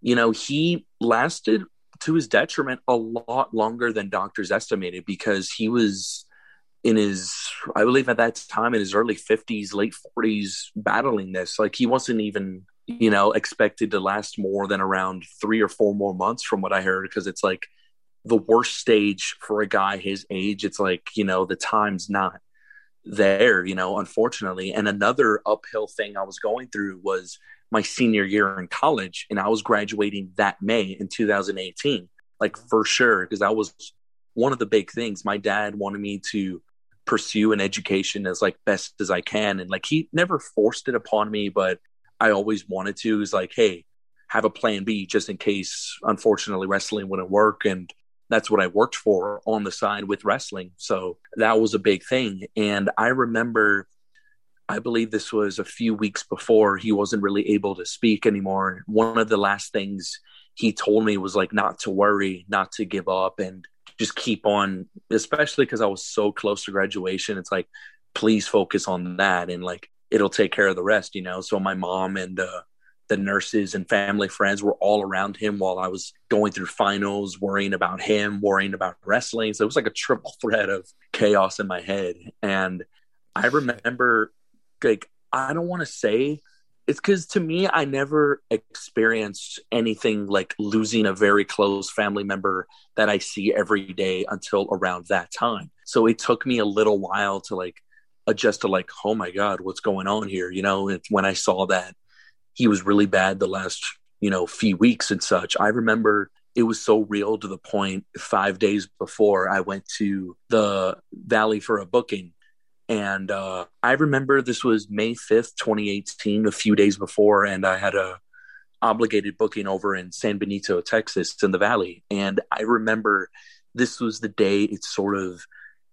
You know he lasted to his detriment a lot longer than doctors estimated because he was in his i believe at that time in his early 50s late 40s battling this like he wasn't even you know expected to last more than around three or four more months from what i heard because it's like the worst stage for a guy his age it's like you know the time's not there you know unfortunately. And another uphill thing i was going through was my senior year in college and I was graduating that May in 2018 like for sure because that was one of the big things. My dad wanted me to pursue an education as like best as I can and like he never forced it upon me but I always wanted to is like hey have a plan B just in case unfortunately wrestling wouldn't work and that's what I worked for on the side with wrestling so that was a big thing and I remember I believe this was a few weeks before he wasn't really able to speak anymore. One of the last things he told me was like not to worry, not to give up, and just keep on, especially because I was so close to graduation. It's like, please focus on that and like it'll take care of the rest, you know? So my mom and uh, the nurses and family friends were all around him while I was going through finals, worrying about him, worrying about wrestling. So it was like a triple (laughs) threat of chaos in my head. And I remember like I don't want to say it's because to me I never experienced anything like losing a very close family member that I see every day until around that time. So it took me a little while to like adjust to like, oh my God, what's going on here? You know, it's when I saw that he was really bad the last, you know, few weeks and such. I remember it was so real to the point five days before I went to the Valley for a booking and uh, I remember this was May 5th, 2018, a few days before, and I had a obligated booking over in San Benito, Texas, in the Valley. And I remember this was the day it sort of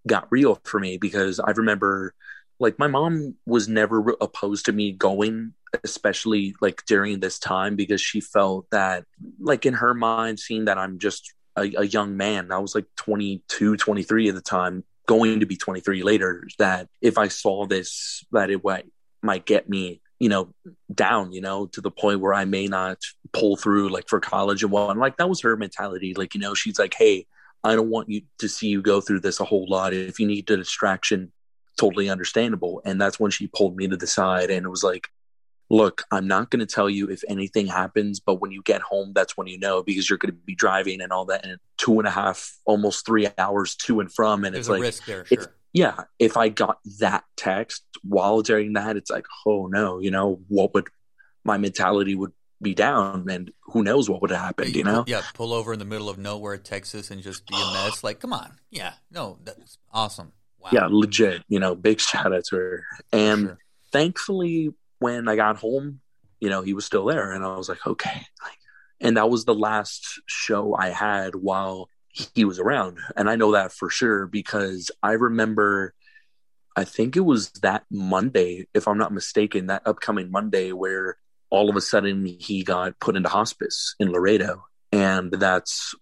got real for me because I remember like my mom was never opposed to me going especially like during this time because she felt that like in her mind seeing that i'm just a, a, young man i was like 22 23 at the time going to be 23 later that if I saw this, that it might, might get me, you know, down, you know, to the point where I may not pull through like for college and what. Like that was her mentality. Like, you know, she's like, hey, I don't want you to see you go through this a whole lot. If you need a distraction, totally understandable. And that's when she pulled me to the side and it was like, look, I'm not going to tell you if anything happens, but when you get home, that's when you know because you're going to be driving and all that, and two and a half, almost three hours to and from, and There's it's like, risk there, sure. yeah, if I got that text while during that, it's like, oh no, you know, what would my mentality would be down, and who knows what would have happened, you know? Yeah, pull over in the middle of nowhere, Texas, and just be a mess. like, come on, yeah, no, that's awesome. Wow. Yeah, legit. You know, big shout out to her, and. Sure. Thankfully, when I got home, you know, he was still there. And I was like, okay. And that was the last show I had while he was around. And I know that for sure because I remember, I think it was that Monday, if I'm not mistaken, that upcoming Monday where all of a sudden he got put into hospice in Laredo. And that's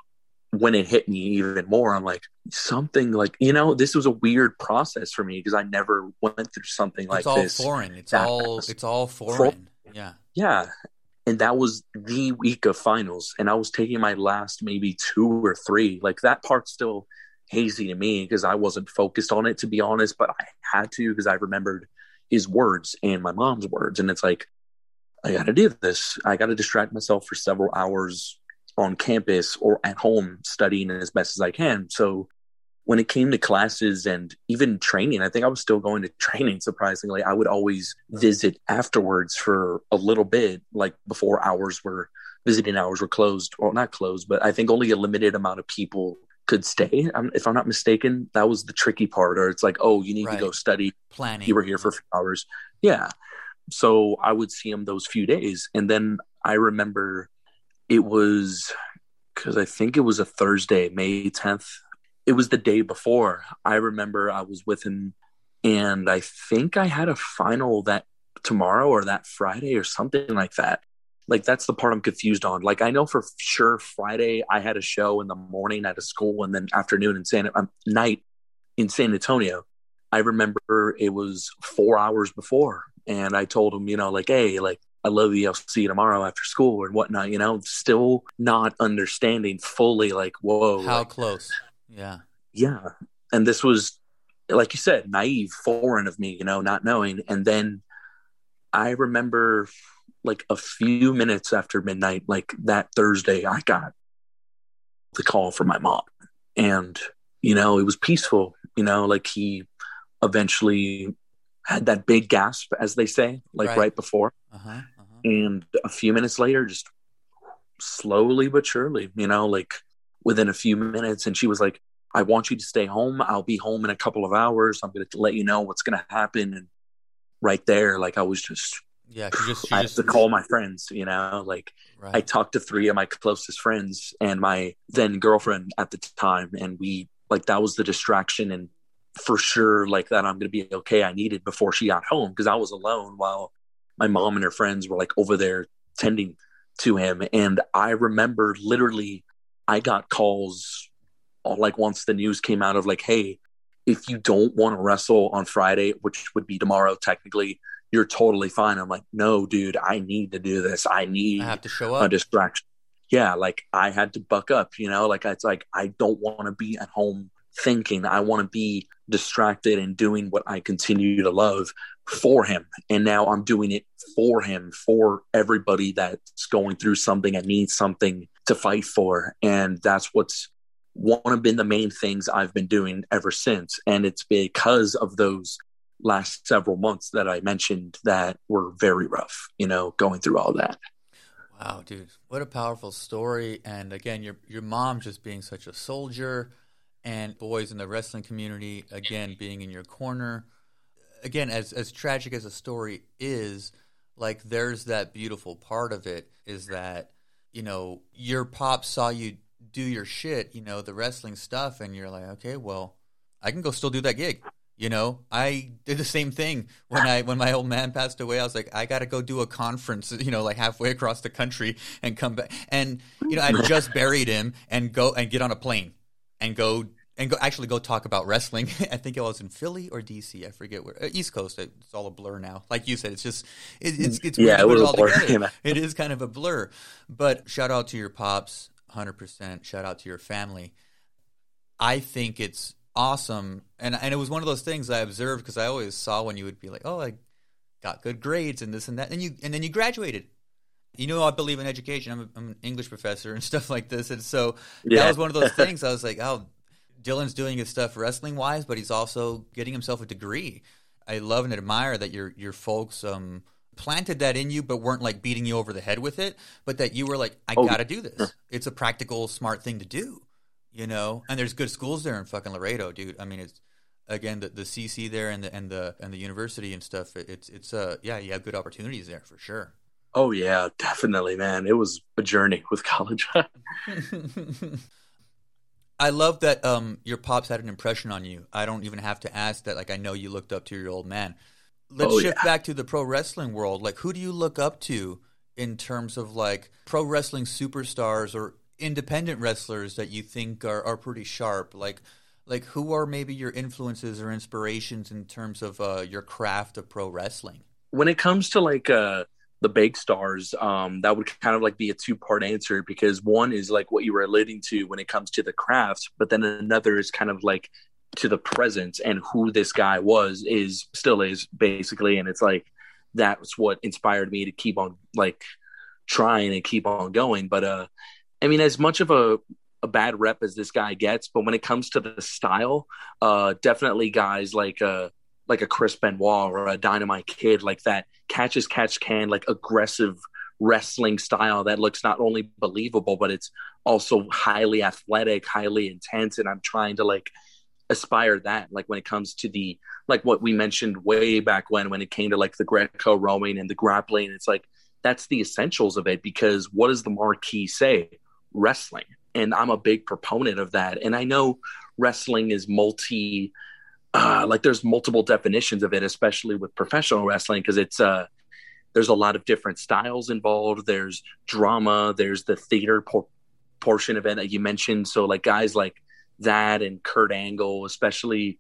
when it hit me even more. I'm like, something like you know this was a weird process for me because i never went through something like this. it's all foreign it's all it's all foreign yeah yeah and that was the week of finals and i was taking my last maybe two or three like that part still hazy to me because I wasn't focused on it to be honest, but I had to because I remembered his words and my mom's words. And it's like, I got to do this. I got to distract myself for several hours on campus or at home studying as best as I can. So when it came to classes and even training, I think I was still going to (laughs) training surprisingly. I would always visit afterwards for a little bit, like before hours were visiting hours were closed, or not closed, but I think only a limited amount of people could stay. Um, if I'm not mistaken, that was the tricky part. Or it's like, oh, you need right. to go study. Planning. You were here for hours. Yeah. So I would see him those few days, and then I remember it was because I think it was a Thursday, May 10th. It was the day before. I remember I was with him, and I think I had a final that tomorrow or that Friday or something like that. Like that's the part I'm confused on. Like I know for sure Friday I had a show in the morning at a school and then afternoon in San um, night in San Antonio. I remember it was four hours before, and I told him, you know, like, hey, like I love you. I'll see you tomorrow after school and whatnot. You know, still not understanding fully, like, whoa, how like, close? Yeah, yeah. And this was, like you said, naive, foreign of me. You know, not knowing. And then I remember, like a few minutes after midnight, like that Thursday, I got the call from my mom, and you know, it was peaceful. You know, like he eventually had that big gasp, as they say, like right, right before. Uh-huh, uh-huh. And a few minutes later, just slowly but surely, you know, like within a few minutes. And she was like, I want you to stay home. I'll be home in a couple of hours. I'm going to let you know what's going to happen. And right there, like I was just, yeah, she just, she I just, had to call my friends, you know, like right. I talked to three of my closest friends and my then girlfriend at the time. And we, like, that was the distraction and for sure like that I'm going to be okay. I needed before she got home because I was alone while my mom and her friends were like over there tending to him. And I remember literally, I got calls uh, like once the news came out of like, hey, if you don't want to wrestle on Friday, which would be tomorrow technically, you're totally fine. I'm like, no, dude, I need to do this. I need I have to show up. a distraction. Yeah, like I had to buck up, you know, like it's like I don't want to be at home thinking. I want to be distracted and doing what I continue to love for him. And now I'm doing it for him, for everybody that's going through something and needs something to fight for. And that's what's one of been the main things I've been doing ever since. And it's because of those last several months that I mentioned that were very rough, you know, going through all that. Wow, dude. What a powerful story. And again, your your mom just being such a soldier, and boys in the wrestling community again being in your corner. Again as as tragic as a story is like there's that beautiful part of it is that you know your pop saw you do your shit you know the wrestling stuff and you're like okay well i can go still do that gig. You know i did the same thing when i when my old man passed away. I was like i gotta go do a conference (laughs) you know like halfway across the country and come back. And you know i just buried him and go and get on a plane and go and go actually go talk about wrestling. (laughs) I think it was in Philly or DC. I forget where. Uh, East Coast. It's all a blur now. Like you said, it's just it, it's it's yeah, it, all together. it is kind of a blur. But shout out to your pops, hundred percent. Shout out to your family. I think it's awesome, and and it was one of those things I observed because I always saw when you would be like, oh, I got good grades and this and that, and you and then you graduated you know I believe in education. I'm, a, I'm, an English professor and (laughs) stuff like this, and so yeah. that was one of those (laughs) things. I was like, oh, Dalton's doing his stuff wrestling wise, but he's also getting himself a degree. I love and admire that your your folks um, planted that in you, but weren't like beating you over the head with it, but that you were like, I oh, got to do this. It's a practical, smart thing to do, you know. And there's good schools there in fucking Laredo, dude. I mean, it's again the, the CC there and the and the and the university and stuff. It's it's uh yeah, you have good opportunities there for sure. Oh yeah, definitely, man. It was a journey with college. (laughs) (laughs) I love that um, your pops had an impression on you. I don't even have to ask that. Like I know you looked up to your old man. Let's oh, shift yeah. back to the pro wrestling world. Like who do you look up to in terms of like pro wrestling superstars or independent wrestlers that you think are, are pretty sharp? Like like who are maybe your influences or inspirations in terms of uh, your craft of pro wrestling? When it comes to like uh, the big stars, um, that would kind of like be a two part answer because one is like what you were alluding to when it comes to the craft, but then another is kind of like to the present and who this guy was is still is basically. And it's like that's what inspired me to keep on like trying and keep on going. But uh I mean, as much of a a bad rep as this guy gets, but when it comes to the style, uh, definitely guys like uh, like a Chris Benoit or a Dynamite Kid, like that catch as catch can, like aggressive wrestling style that looks not only believable, but it's also highly athletic, highly intense. And I'm trying to like aspire that, like when it comes to the like what we mentioned way back when, when it came to like the Greco Roman and the grappling, it's like that's the essentials of it because what does the marquee say? Wrestling and I'm a big proponent of that. And I know wrestling is multi, uh, like there's multiple definitions of it, especially with professional wrestling, because it's uh, there's a lot of different styles involved. There's drama. There's the theater por- portion of it that you mentioned. So like guys like that and Kurt Angle, especially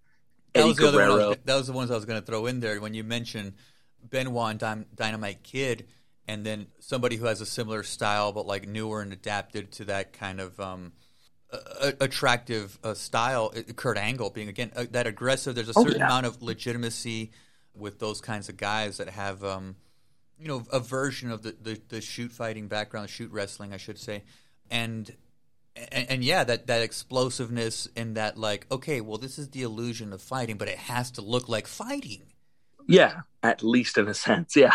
Eddie that was Guerrero. Was, that was the ones I was going to throw in there when you mentioned Benoit and Dynamite Kid and then somebody who has a similar style but like newer and adapted to that kind of um, uh, attractive uh, style. Kurt Angle being again uh, that aggressive. There's a certain oh, yeah. amount of legitimacy with those kinds of guys that have um, you know a version of the, the, the shoot fighting background, shoot wrestling, I should say, and. And, and yeah, that, that explosiveness and that like, okay, well, this is the illusion of fighting, but it has to look like fighting. Yeah, at least in a sense, yeah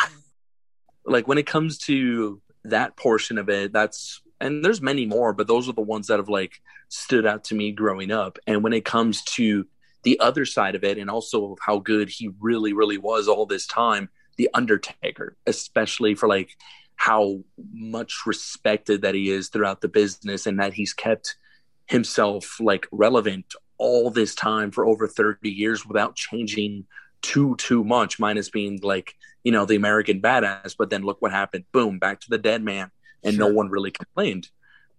like when it comes to that portion of it, that's and there's many more, but those are the ones that have like stood out to me growing up. And when it comes to the other side of it, and also how good he really, really was all this time, the Undertaker, especially for like how much respected that he is throughout the business and that he's kept himself like relevant all this time for over 30 years without changing too too much minus being like you know the american badass. But then look what happened. Boom back to the dead man and sure. no one really complained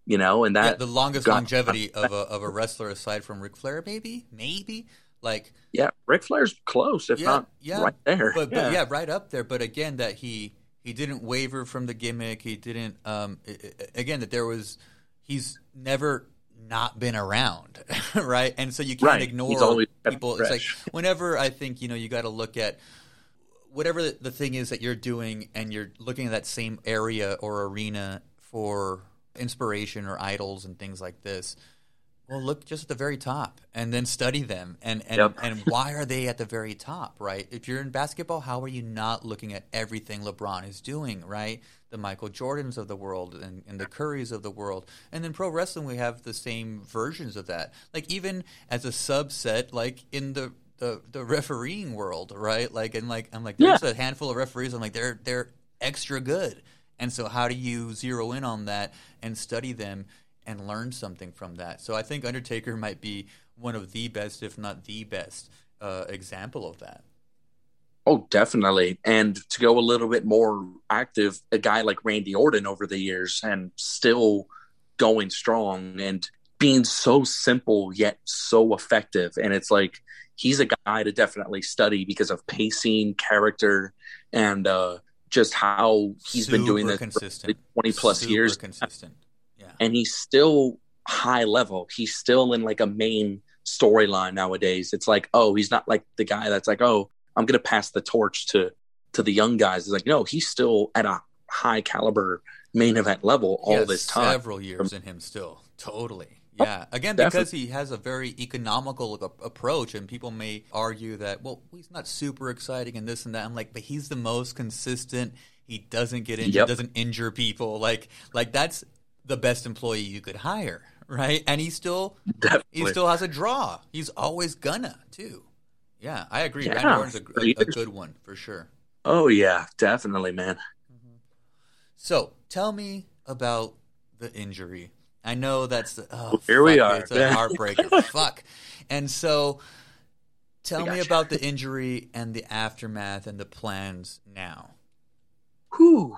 you know and that yeah, the longest got, longevity of a, of a wrestler aside from Ric Flair maybe maybe like yeah Ric Flair's close if yeah, not yeah, right there but, yeah. but yeah right up there but again that he he didn't waver from the gimmick he didn't um again that there was he's never not been around, (laughs) right? And so you can't right. ignore people. It's like whenever I think you know you got to look at whatever the, the thing is that you're doing, and you're looking at that same area or arena for inspiration or idols and things like this. Well, look just at the very top and then study them. And and, yep. and why are they at the very top, right? If you're in basketball, how are you not looking at everything LeBron is doing, right? The Michael Jordans of the world and, and the Currys of the world. And then pro wrestling, we have the same versions of that. Like even as a subset, like in the the, the refereeing world, right? Like and like I'm like there's yeah. a handful of referees. I'm like they're they're extra good. And so how do you zero in on that and study them and learn something from that. So I think Undertaker might be one of the best, if not the best, uh, example of that. Oh, definitely. And to go a little bit more active, a guy like Randy Orton over the years and still going strong and being so simple yet so effective. And it's like he's a guy to definitely study because of pacing, character, and uh, just how he's Super been doing this consistent. for 20 plus Super years. Consistent Yeah. and he's still high level. He's still in like a main storyline nowadays. It's like, oh, he's not like the guy that's like, oh, I'm gonna pass the torch to to the young guys. It's like, no, he's still at a high caliber main event level all this time. Several years in him still, totally. Oh, yeah, again, because Definitely. he has a very economical approach, and people may argue that, well, he's not super exciting and this and that. I'm like, but he's the most consistent. He doesn't get injured, yep. doesn't injure people. Like, like that's the best employee you could hire, right? And he still Definitely. he still has a draw. He's always gonna too. Yeah, I agree. Yeah, Orton's a, a, a, good one for sure. Oh yeah, definitely, man. Mm-hmm. So tell me about the injury. I know that's the oh, oh here fuck, we are. It's a heartbreaker. (laughs) fuck. And so tell me you. about the injury and the aftermath and the plans now. Whew.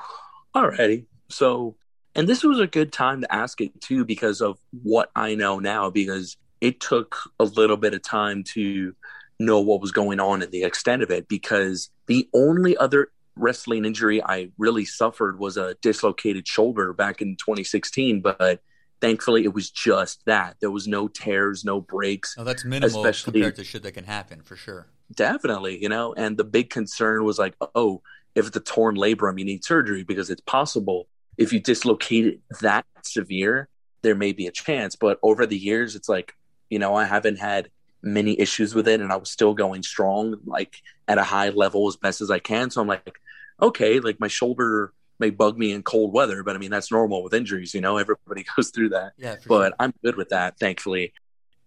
Alrighty. So and this was a good time to ask it too, because of what I know now, because it took a little bit of time to know what was going on and the extent of it. Because the only other wrestling injury I really suffered was a dislocated shoulder back in 2016, but thankfully it was just that. There was no tears, no breaks. Oh, that's minimal especially, compared to shit that can happen for sure. Definitely, you know, and the big concern was like, oh, if it's a torn labrum, you need surgery because it's possible if you dislocate it that severe, there may be a chance. But over the years, it's like, you know, I haven't had many issues with it and I was still going strong, like at a high level as best as I can. So I'm like, okay, like my shoulder may bug me in cold weather, but I mean, that's normal with injuries, you know, everybody (laughs) goes through that. Yeah, but sure. I'm good with that, thankfully.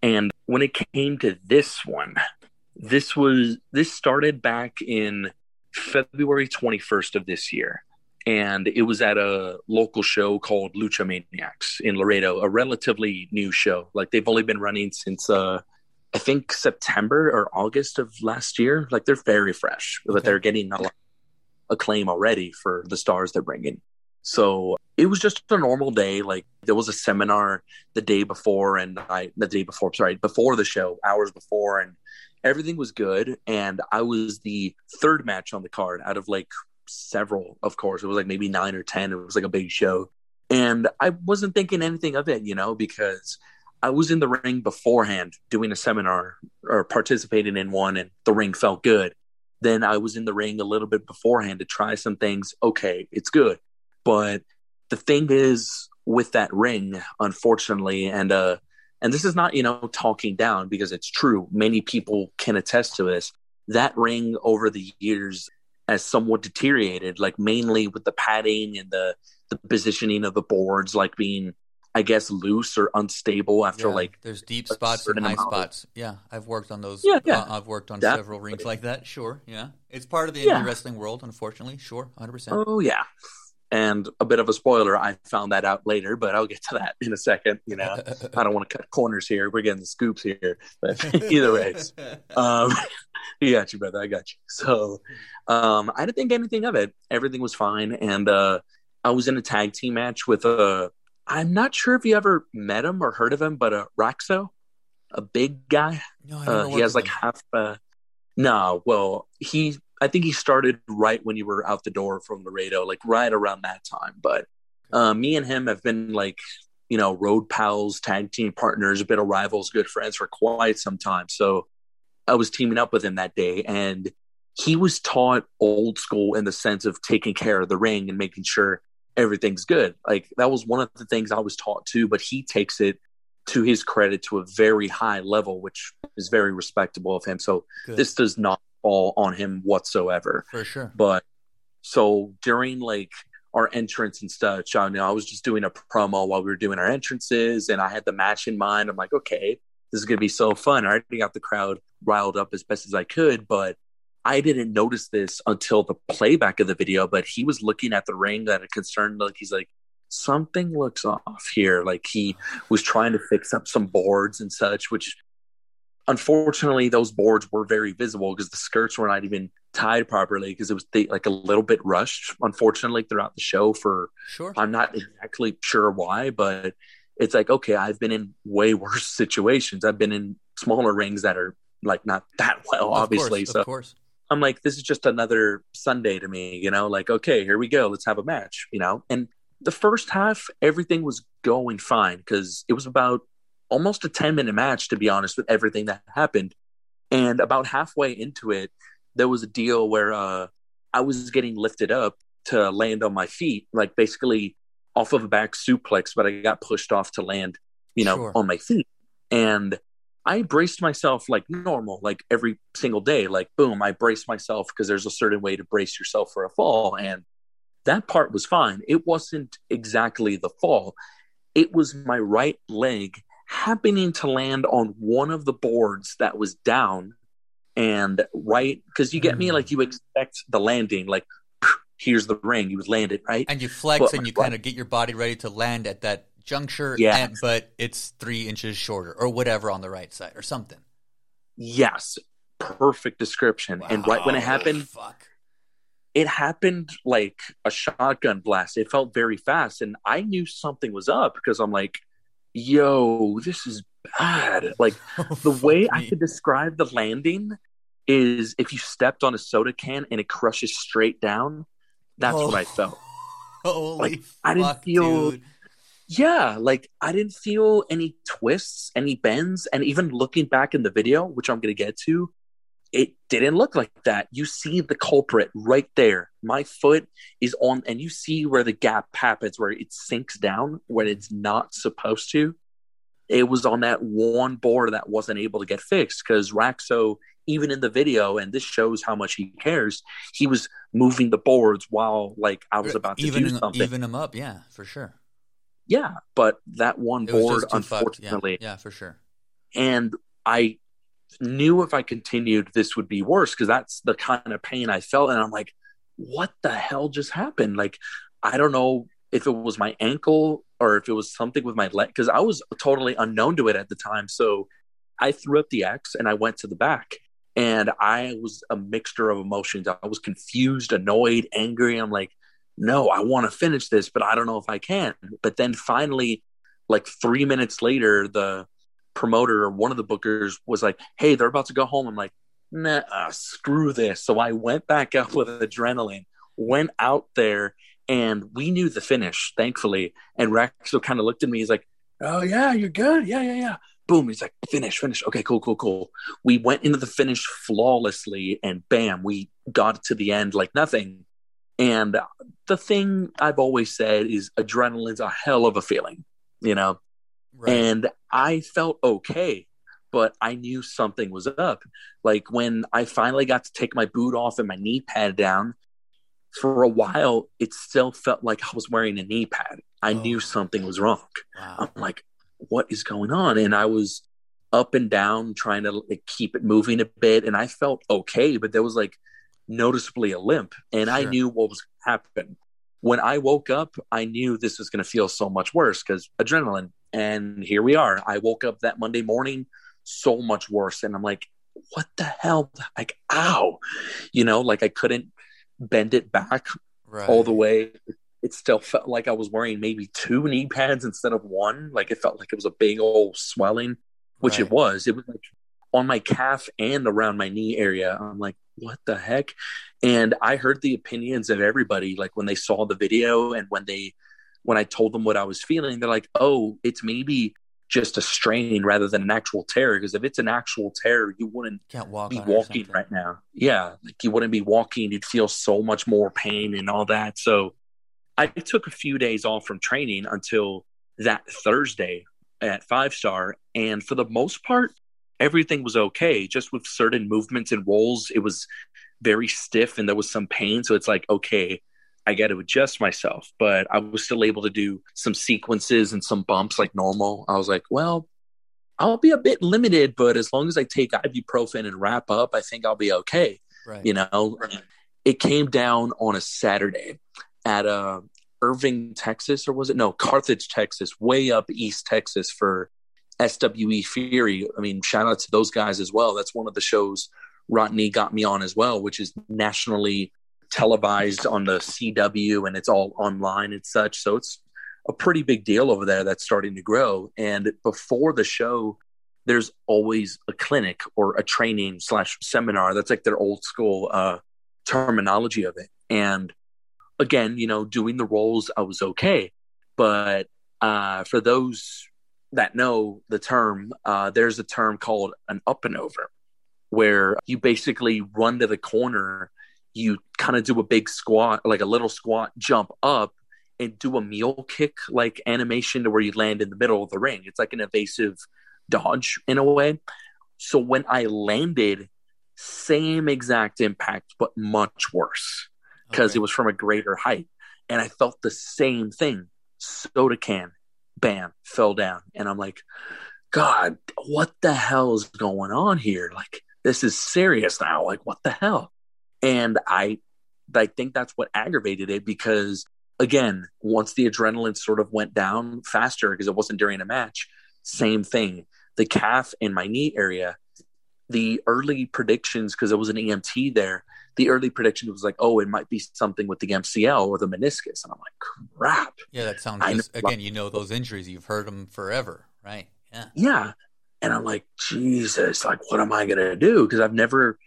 And when it came to this one, this was, this started back in February 21st of this year. And it was at a local show called Lucha Maniacs in Laredo, a relatively new show. Like they've only been running since uh, I think September or August of last year. Like they're very fresh, okay. but they're getting a lot of acclaim already for the stars they're bringing. So it was just a normal day. Like there was a seminar the day before, and I the day before, sorry, before the show, hours before, and everything was good. And I was the third match on the card out of like several. Of course, it was like maybe nine or ten. It was like a big show, and I wasn't thinking anything of it, you know, because I was in the ring beforehand doing a seminar or participating in one, and the ring felt good. Then I was in the ring a little bit beforehand to try some things. Okay, it's good. But the thing is with that ring, unfortunately, and uh, and this is not you know talking down because it's true. Many people can attest to this. That ring over the years has somewhat deteriorated, like mainly with the padding and the the positioning of the boards, like being I guess loose or unstable after yeah, like there's deep spots and high spots. Yeah, I've worked on those. Yeah, yeah. Uh, I've worked on Definitely. several rings like that. Sure, yeah, it's part of the indie wrestling world, unfortunately. Sure, hundred percent. Oh yeah, and a bit of a spoiler, I found that out later, but I'll get to that in a second. You know, (laughs) I don't want to cut corners here. We're getting the scoops here, but (laughs) either way, um, (laughs) you got you, brother. I got you. So, um, I didn't think anything of it. Everything was fine, and uh, I was in a tag team match with a I'm not sure if you ever met him or heard of him, but uh, Raxo, a big guy. No, uh, he has like him. half. Uh, no, well, he. I think he started right when you were out the door from Laredo, like right around that time. But uh, me and him have been like, you know, road pals, tag team partners, a bit of rivals, good friends for quite some time. So I was teaming up with him that day, and he was taught old school in the sense of taking care of the ring and making sure everything's good. Like that was one of the things I was taught too, but he takes it to his credit to a very high level, which is very respectable of him. So good. this does not fall on him whatsoever. For sure. But so during like our entrance and stuff, John, you know, I was just doing a promo while we were doing our entrances and I had the match in mind. I'm like, okay, this is gonna be so fun. I already got the crowd riled up as best as I could, but I didn't notice this until the playback of the video, but he was looking at the ring that had concerned, like he's like, something looks off here. Like he was trying to fix up some boards and such, which unfortunately those boards were very visible because the skirts were not even tied properly because it was like a little bit rushed, unfortunately, throughout the show for sure. I'm not exactly sure why, but it's like, okay, I've been in way worse (laughs) situations. I've been in smaller rings that are like not that well, of obviously. Course, so of course. I'm like, this is just another Sunday to me, you know, like, okay, here we go. Let's have a match, you know? And the first half, everything was going fine because it was about almost a 10 minute match, to be honest, with everything that happened. And about halfway into it, there was a deal where uh, I was getting lifted up to land on my feet, like basically off of a back suplex, but I got pushed off to land, you know, sure. on my feet. And I braced myself like normal, like every single day. Like, boom, I braced myself because there's a certain way to brace yourself for a fall. And that part was fine. It wasn't exactly the fall, it was my right leg happening to land on one of the boards that was down. And right, because you get me, like mm. you expect the landing, like (sniffs) here's the ring, you would land it right, and you flex but and you kind of get your body ready to land at that juncture, yeah. And, but it's three inches shorter or whatever on the right side or something. Yes, perfect description. Wow. And right when it happened, Fuck. it happened like a shotgun blast. It felt very fast, and I knew something was up because I'm like, "Yo, this is bad." Like Oh, (laughs) the way fuck I could describe the landing is if you stepped on a soda can and it crushes straight down. That's Oh. what I felt. Oh, (laughs) holy Like, I didn't fuck, feel- dude. Yeah, like I didn't feel any twists, any bends, and even looking back in the video, which I'm going to get to, it didn't look like that. You see the culprit right there. My foot is on, and you see where the gap happens, where it sinks down when it's not supposed to. It was on that one board that wasn't able to get fixed because Raxo, even in the video, and this shows how much he cares, he was moving the boards while like I was about to even do something. even them up. Yeah, for sure. Yeah, but that one It board, fucked. Yeah, unfortunately, yeah, for sure. and I knew if I continued, this would be worse because that's the kind of pain I felt. And I'm like, what the hell just happened? Like, I don't know if it was my ankle or if it was something with my leg because I was totally unknown to it at the time. So I threw up the X and I went to the back. And I was a mixture of emotions. I was confused, annoyed, angry. I'm like, no, I want to finish this, but I don't know if I can. But then finally, like three minutes later, the promoter or one of the bookers was like, hey, they're about to go home. I'm like, nah, screw this. So I went back up with adrenaline, went out there, and we knew the finish, thankfully. And Rexo kind of looked at me. He's like, oh, yeah, you're good. Yeah, yeah, yeah. Boom. He's like, finish, finish. Okay, cool, cool, cool. We went into the finish flawlessly, and bam, we got to the end like nothing. And the thing I've always said is adrenaline's a hell of a feeling, you know? Right. And I felt okay, but I knew something was up. Like when I finally got to take my boot off and my knee pad down, for a while, it still felt like I was wearing a knee pad. I Oh. knew something was wrong. wow. I'm like, what is going on? And I was up and down trying to like, keep it moving a bit. And I felt okay, but there was like noticeably a limp. And I knew what was going to happen. When I woke up, I knew this was going to feel so much worse because adrenaline. And here we are. I woke up that Monday morning so much worse. And I'm like, what the hell? Like, ow. You know, like I couldn't bend it back Right. all the way. It still felt like I was wearing maybe two knee pads instead of one. Like it felt like it was a big old swelling, which it was. It was like on my calf and around my knee area. I'm like, what the heck? And I heard the opinions of everybody, like when they saw the video and when they, when I told them what I was feeling, they're like, oh, it's maybe just a strain rather than an actual tear. Because if it's an actual tear, you wouldn't walk be on it or walking right now. Yeah, like you wouldn't be walking. You'd feel so much more pain and all that. So I took a few days off from training until that Thursday at Five Star, and for the most part, everything was okay. Just with certain movements and rolls, it was very stiff and there was some pain. So it's like, okay, I got to adjust myself. But I was still able to do some sequences and some bumps like normal. I was like, well, I'll be a bit limited, but as long as I take ibuprofen and wrap up, I think I'll be okay. Right. You know, it came down on a Saturday at uh, Irving, Texas, or was it no Carthage, Texas, way up East Texas for SWE Fury. I mean, shout out to those guys as well. That's one of the shows Rodney got me on as well, which is nationally televised on the CW and it's all online and such. So it's a pretty big deal over there that's starting to grow. And before the show, there's always a clinic or a training slash seminar. That's like their old school uh, terminology of it. And again, you know, doing the roles, I was okay. But uh, for those that know the term, uh, there's a term called an up and over, where you basically run to the corner, you kind of do a big squat, like a little squat, jump up, and do a mule kick like animation to where you land in the middle of the ring. It's like an evasive dodge in a way. So when I landed, same exact impact, but much worse because Okay. it was from a greater height. And I felt the same thing. Soda can, bam, fell down. And I'm like, God, what the hell is going on here? Like, this is serious now. Like, what the hell? And I, I think that's what aggravated it because, again, once the adrenaline sort of went down faster because it wasn't during a match, same thing. The calf and my knee area, the early predictions, because it was an EMT there, the early prediction was like, oh, it might be something with the MCL or the meniscus. And I'm like, crap. Yeah, that sounds just, again, you know those injuries, you've heard them forever, right? Yeah. Yeah. And I'm like, Jesus, like, what am I going to do? Because I've never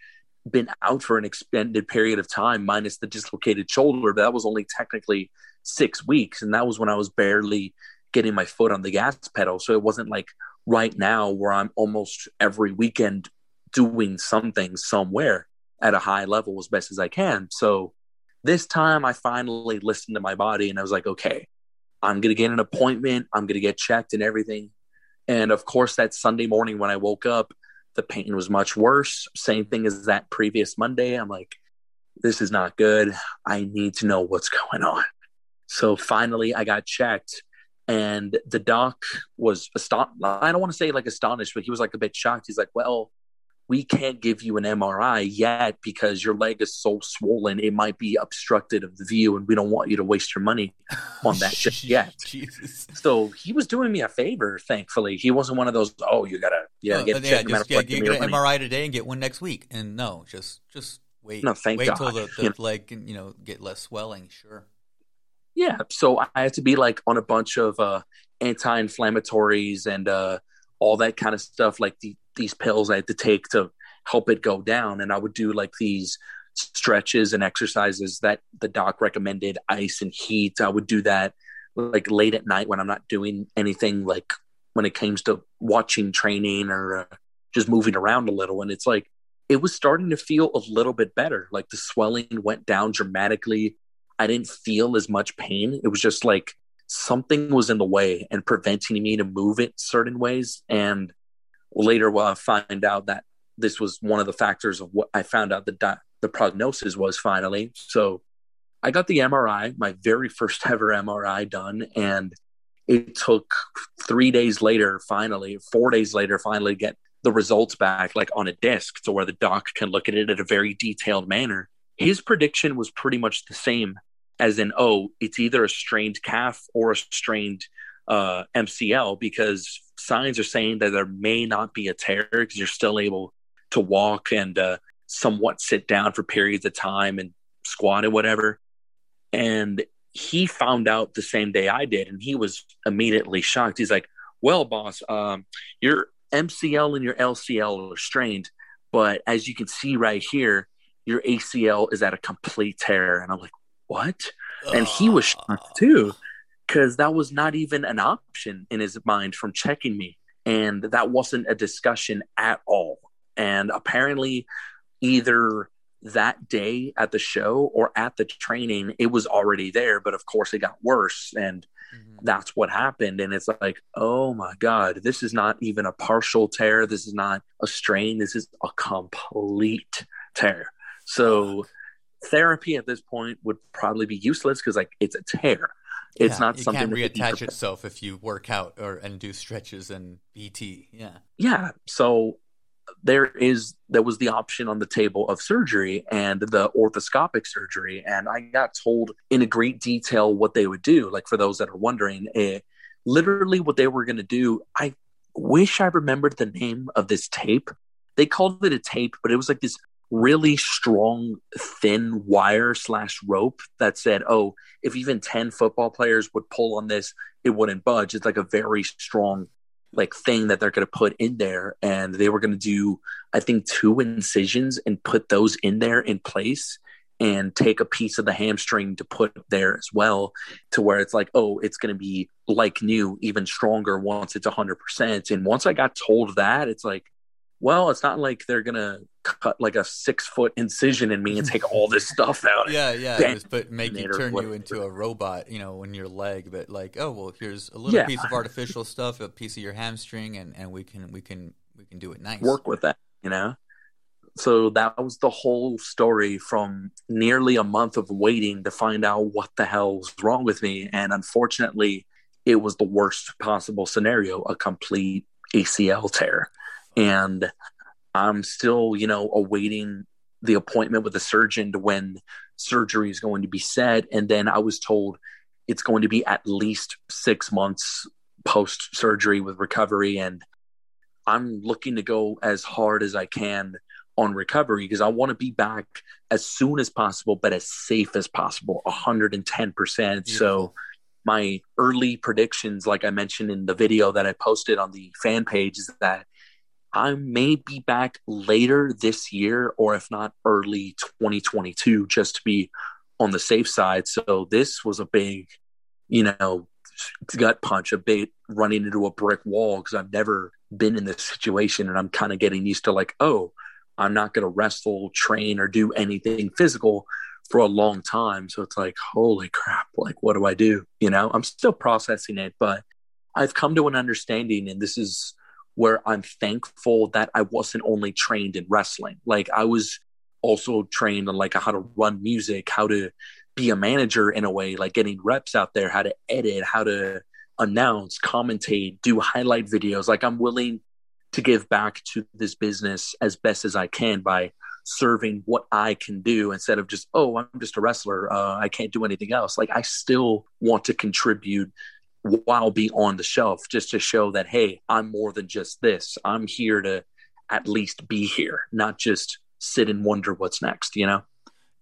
been out for an extended period of time, minus the dislocated shoulder. But that was only technically six weeks. And that was when I was barely getting my foot on the gas pedal. So it wasn't like right now where I'm almost every weekend doing something somewhere at a high level as best as I can. So this time I finally listened to my body and I was like, okay, I'm going to get an appointment. I'm going to get checked and everything. And of course, that Sunday morning when I woke up, the pain was much worse. Same thing as that previous Monday. I'm like, this is not good. I need to know what's going on. So finally, I got checked, and the doc was astonished. I don't want to say like astonished, but he was like a bit shocked. He's like, well, we can't give you an MRI yet because your leg is so swollen it might be obstructed of the view and we don't want you to waste your money (laughs) on that just yet. Jesus. So he was doing me a favor, thankfully. He wasn't one of those, oh, you gotta yeah, no, get, yeah, just, yeah, get, get an MRI today and get one next week. And no, just just wait. No, thank wait God. until the, (laughs) the yeah. leg can, you know, get less swelling, sure. Yeah. So I had to be like on a bunch of uh anti inflammatories and uh all that kind of stuff, like the these pills I had to take to help it go down. And I would do like these stretches and exercises that the doc recommended, ice and heat. I would do that like late at night when I'm not doing anything like when it comes to watching training or uh, just moving around a little. And it's like, it was starting to feel a little bit better. Like the swelling went down dramatically. I didn't feel as much pain. It was just like something was in the way and preventing me to move it certain ways. And later we'll find out that this was one of the factors of what I found out the di- the prognosis was finally. So I got the MRI, my very first (laughs) ever MRI done, and it took three days later, finally, four days later, finally get the results back, like on a disc, to where the doc can look at it in a very detailed manner. His prediction was pretty much the same, as in, oh, it's either a strained calf or a strained uh, MCL, because signs are saying that there may not be a tear because you're still able to walk and uh, somewhat sit down for periods of time and squat and whatever. And he found out the same day I did, and he was immediately shocked. He's like, "Well, boss, um, your MCL and your LCL are strained, but as you can see right here, your ACL is at a complete tear." And I'm like, "What?" And he was shocked too because that was not even an option in his mind from checking me. And that wasn't a discussion at all. And apparently, either that day at the show or at the training, it was already there. But of course, it got worse. And mm-hmm. that's what happened. And it's like, oh my God, this is not even a partial tear. This is not a strain. This is a complete tear. So, therapy at this point would probably be useless because, like, it's a tear. It's yeah, not it something can't reattach itself if you work out or and do stretches and PT. Yeah. Yeah. So there is there was the option on the table of surgery and the orthoscopic surgery and i got told in a great detail what they would do like for those that are wondering eh, literally what they were going to do i wish i remembered the name of this tape they called it a tape but it was like this really strong thin wire slash rope that said oh if even 10 football players would pull on this it wouldn't budge. It's like a very strong like thing that they're going to put in there. And they were going to do i think two incisions and put those in there in place and take a piece of the hamstring to put there as well to where it's like oh it's going to be like new even stronger once it's 100% and once i got told that it's like well, it's not like they're gonna cut like a six foot incision in me and take all this stuff out. (laughs) yeah, yeah, but make you turn you into a robot, you know, in your leg. But like, oh well, here's a little yeah. piece of artificial stuff, a piece of your hamstring, and and we can we can we can do it nice. Work with that, you know. So that was the whole story from nearly a month of waiting to find out what the hell was wrong with me, and unfortunately, it was the worst possible scenario: a complete ACL tear and I'm still, you know, awaiting the appointment with the surgeon to when surgery is going to be set. And then I was told it's going to be at least six months post surgery with recovery. And I'm looking to go as hard as I can on recovery because I want to be back as soon as possible, but as safe as possible, 110%. So, my early predictions, like I mentioned in the video that I posted on the fan page, is that I may be back later this year, or if not early 2022, just to be on the safe side. So this was a big, you know, gut punch, a big running into a brick wall because I've never been in this situation and I'm kind of getting used to like, oh, I'm not going to wrestle, train, or do anything physical for a long time. So it's like, holy crap, like, what do I do? You know, I'm still processing it, but I've come to an understanding, and this is where I'm thankful that I wasn't only trained in wrestling. Like, I was also trained on like how to run music, how to be a manager in a way, like getting reps out there, how to edit, how to announce, commentate, do highlight videos. Like I'm willing to give back to this business as best as I can by serving what I can do instead of just, oh, I'm just a wrestler. Uh, I can't do anything else. Like I still want to contribute while be on the shelf just to show that, hey, I'm more than just this. I'm here to at least be here, not just sit and wonder what's next, you know?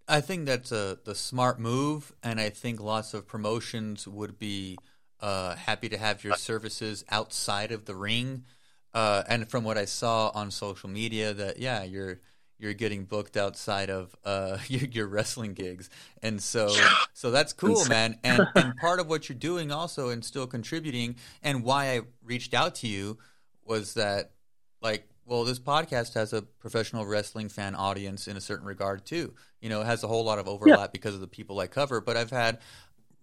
I think that's a the smart move, and I think lots of promotions would be uh, happy to have your services outside of the ring. Uh, and from what I saw on social media, that yeah, you're you're getting booked outside of uh, (laughs) your, your, wrestling gigs, and so (laughs) so that's cool, man. And and part of what you're doing also, and still contributing, and why I reached out to you was that like well, this podcast has a professional wrestling fan audience in a certain regard too. You know, it has a whole lot of overlap yeah. because of the people I cover. But I've had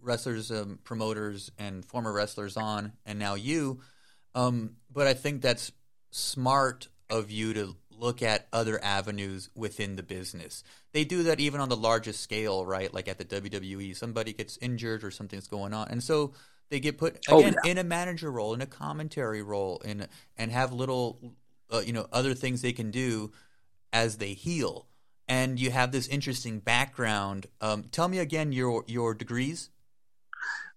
wrestlers, um, promoters, and former wrestlers on, and now you. Um, but I think that's smart of you to look at other avenues within the business. They do that even on the largest scale, right? Like at the WWE, somebody gets injured or something's going on, and so they get put oh, again oh, yeah. in a manager role, in a commentary role, in and have little uh, you know other things they can do as they heal. And you have this interesting background. Um, tell me again your your degrees.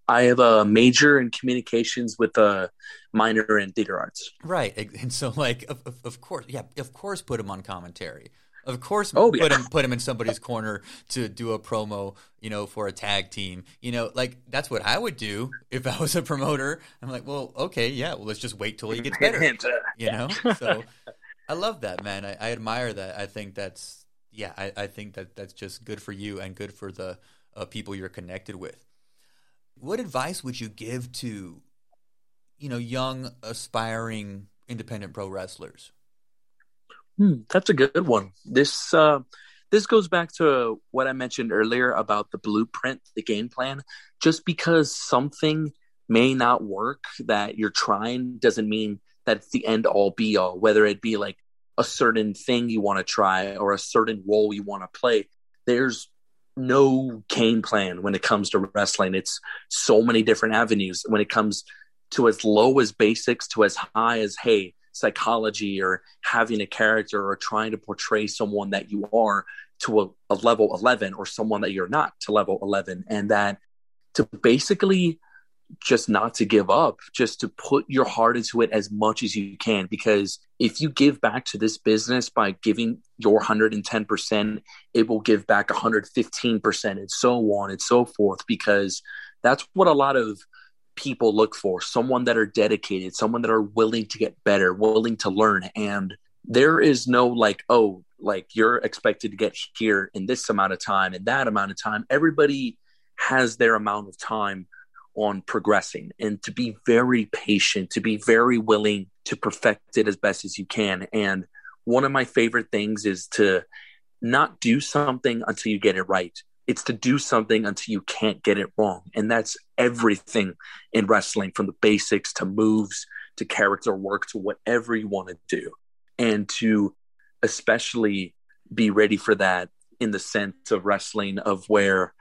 I have a major in communications with a minor in theater arts. Right, and so like of, of course, yeah, of course, put him on commentary. Of course, oh, yeah. put him put him in somebody's corner to do a promo, you know, for a tag team. You know, like that's what I would do if I was a promoter. I'm like, well, okay, yeah, well, let's just wait till he gets better. you know, so (laughs) I love that, man. I, I, admire that. I think that's yeah, I, I, think that that's just good for you and good for the uh, people you're connected with. What advice would you give to, you know, young aspiring independent pro wrestlers? Hmm, that's a good one. This uh, this goes back to what I mentioned earlier about the blueprint, the game plan. Just because something may not work that you're trying doesn't mean that it's the end all be all. Whether it be like a certain thing you want to try or a certain role you want to play, there's no game plan when it comes to wrestling. It's so many different avenues. When it comes to as low as basics to as high as hey psychology or having a character or trying to portray someone that you are to a, a, level 11 or someone that you're not to level 11 and that to basically just not to give up just to put your heart into it as much as you can. Because if you give back to this business by giving your 110% it will give back 115% and so on and so forth. Because that's what a lot of people look for someone that are dedicated someone that are willing to get better willing to learn. And there is no like oh like you're expected to get here in this amount of time and that amount of time. Everybody has their amount of time on progressing and to be very patient to be very willing to perfect it as best as you can and one of my favorite things is to not do something until you get it right it's to do something until you can't get it wrong. And that's everything in wrestling from the basics to moves to character work to whatever you want to do. And to especially be ready for that in the sense of wrestling of where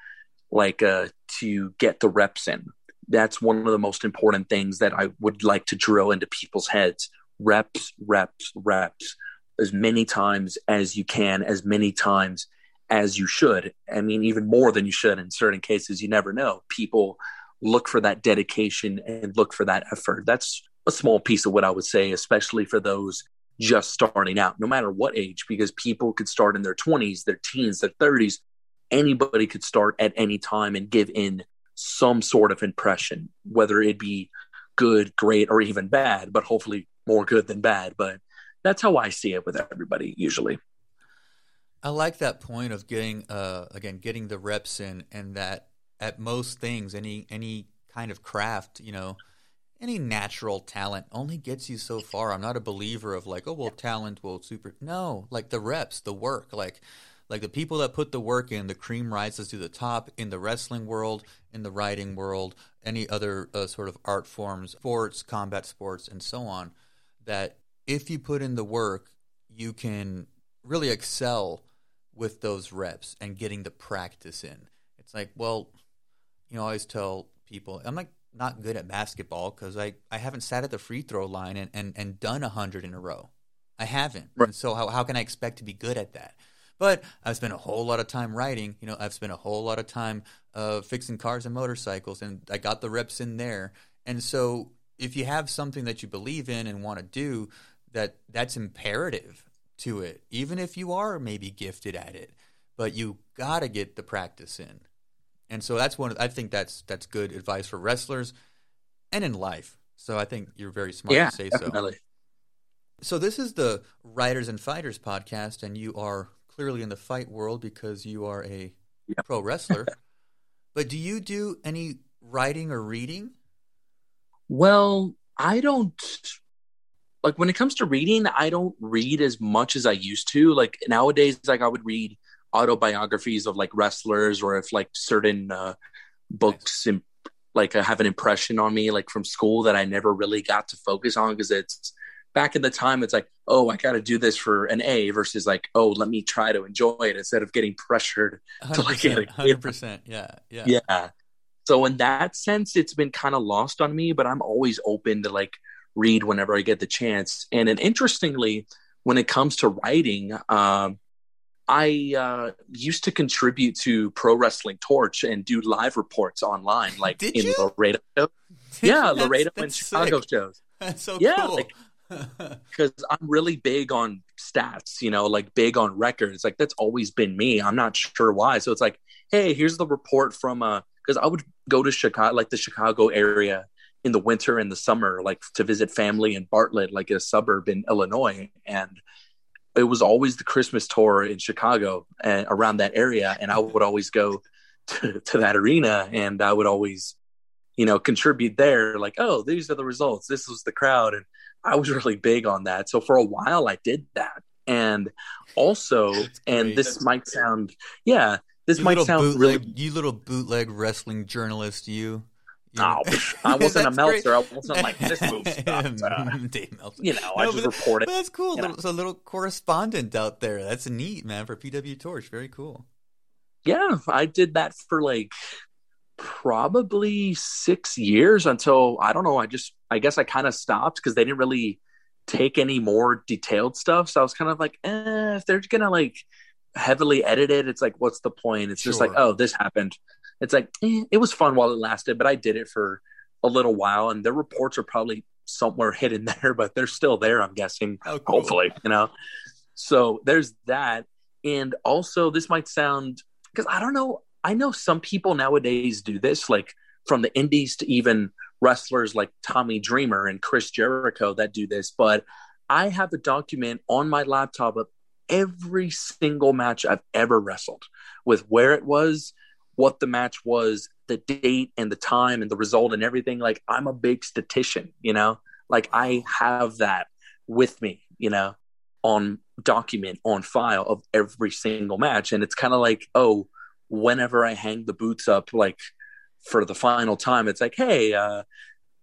like uh to get the reps in. That's one of the most important things that I would like to drill into people's heads. Reps, reps, reps as many times as you can, as many times as you should. I mean, even more than you should in certain cases. You never know. People look for that dedication and look for that effort. That's a small piece of what I would say, especially for those just starting out, no matter what age, because people could start in their 20s, their teens, their 30s. Anybody could start at any time and give in some sort of impression, whether it be good, great, or even bad, but hopefully more good than bad. But that's how I see it with everybody usually. I like that point of getting uh again getting the reps in and that at most things any any kind of craft, you know, any natural talent only gets you so far. I'm not a believer of like, oh well talent will super no, like the reps, the work, like like the people that put the work in, the cream rises to the top in the wrestling world, in the writing world, any other uh, sort of art forms, sports, combat sports, and so on. That if you put in the work, you can really excel with those reps and getting the practice in. It's like, well, you know, I always tell people, I'm like not good at basketball because I, I haven't sat at the free throw line and, and, and done a hundred in a row. I haven't. Right. And so how, how can I expect to be good at that? But I've spent a whole lot of time writing. You know, I've spent a whole lot of time uh, fixing cars and motorcycles, and I got the reps in there. And so, if you have something that you believe in and want to do, that that's imperative to it, even if you are maybe gifted at it. But you got to get the practice in. And so that's one. I think that's that's good advice for wrestlers and in life. So I think you're very smart yeah, to say definitely. so. So this is the Writers and Fighters podcast, and you are clearly in the fight world because you are a yep. pro wrestler. (laughs) but do you do any writing or reading? Well, I don't like when it comes to reading, I don't read as much as I used to. Like nowadays, like I would read autobiographies of like wrestlers or if like certain uh, books and like have an impression on me like from school that I never really got to focus on because it's back in the time it's like oh i got to do this for an a versus like oh let me try to enjoy it instead of getting pressured to like get 100% yeah yeah yeah so in that sense it's been kind of lost on me but i'm always open to like read whenever i get the chance and then interestingly when it comes to writing um, I uh, used to contribute to Pro Wrestling Torch and do live reports online, like Did in you? Laredo. (laughs) yeah, Laredo and Chicago sick. shows. That's so yeah, cool. like (laughs) because I'm really big on stats, you know, like big on records. Like that's always been me. I'm not sure why. So it's like, hey, here's the report from uh because I would go to Chicago, like the Chicago area in the winter and the summer, like to visit family in Bartlett, like a suburb in Illinois. And it was always the Christmas tour in Chicago and around that area. And I would always go to, to that arena and I would always, you know, contribute there, like, oh, these are the results. This was the crowd. And I was really big on that. So for a while, I did that. And also, (laughs) and this might sound, yeah, this you might sound bootleg, really. You little bootleg wrestling journalist, you. you Oh, I (laughs) wasn't a Meltzer. I wasn't like this move. (laughs) Uh, Dave Meltzer. you know, I No, just but- reported. That's cool. you know. Little, so a little correspondent out there. That's neat, man, for PW Torch. Very cool. Yeah, I did that for like probably six years until I don't know. I just, I guess I kind of stopped because they didn't really take any more detailed stuff. So I was kind of like, eh, if they're gonna like heavily edit it, it's like, what's the point? It's just like, oh, this happened. It's like, eh, it was fun while it lasted, but I did it for a little while, and the reports are probably somewhere (laughs) hidden there, but they're still there. I'm guessing Oh, cool. hopefully you know so there's that and also this might sound because i don't know i know some people nowadays do this like from the indies to even wrestlers like tommy dreamer and chris jericho that do this but i have a document on my laptop of every single match i've ever wrestled with where it was what the match was the date and the time and the result and everything. Like i'm a big statistician you know? Like i have that with me you know on document on file of every single match. And it's kind of like oh whenever i hang the boots up like for the final time it's like hey uh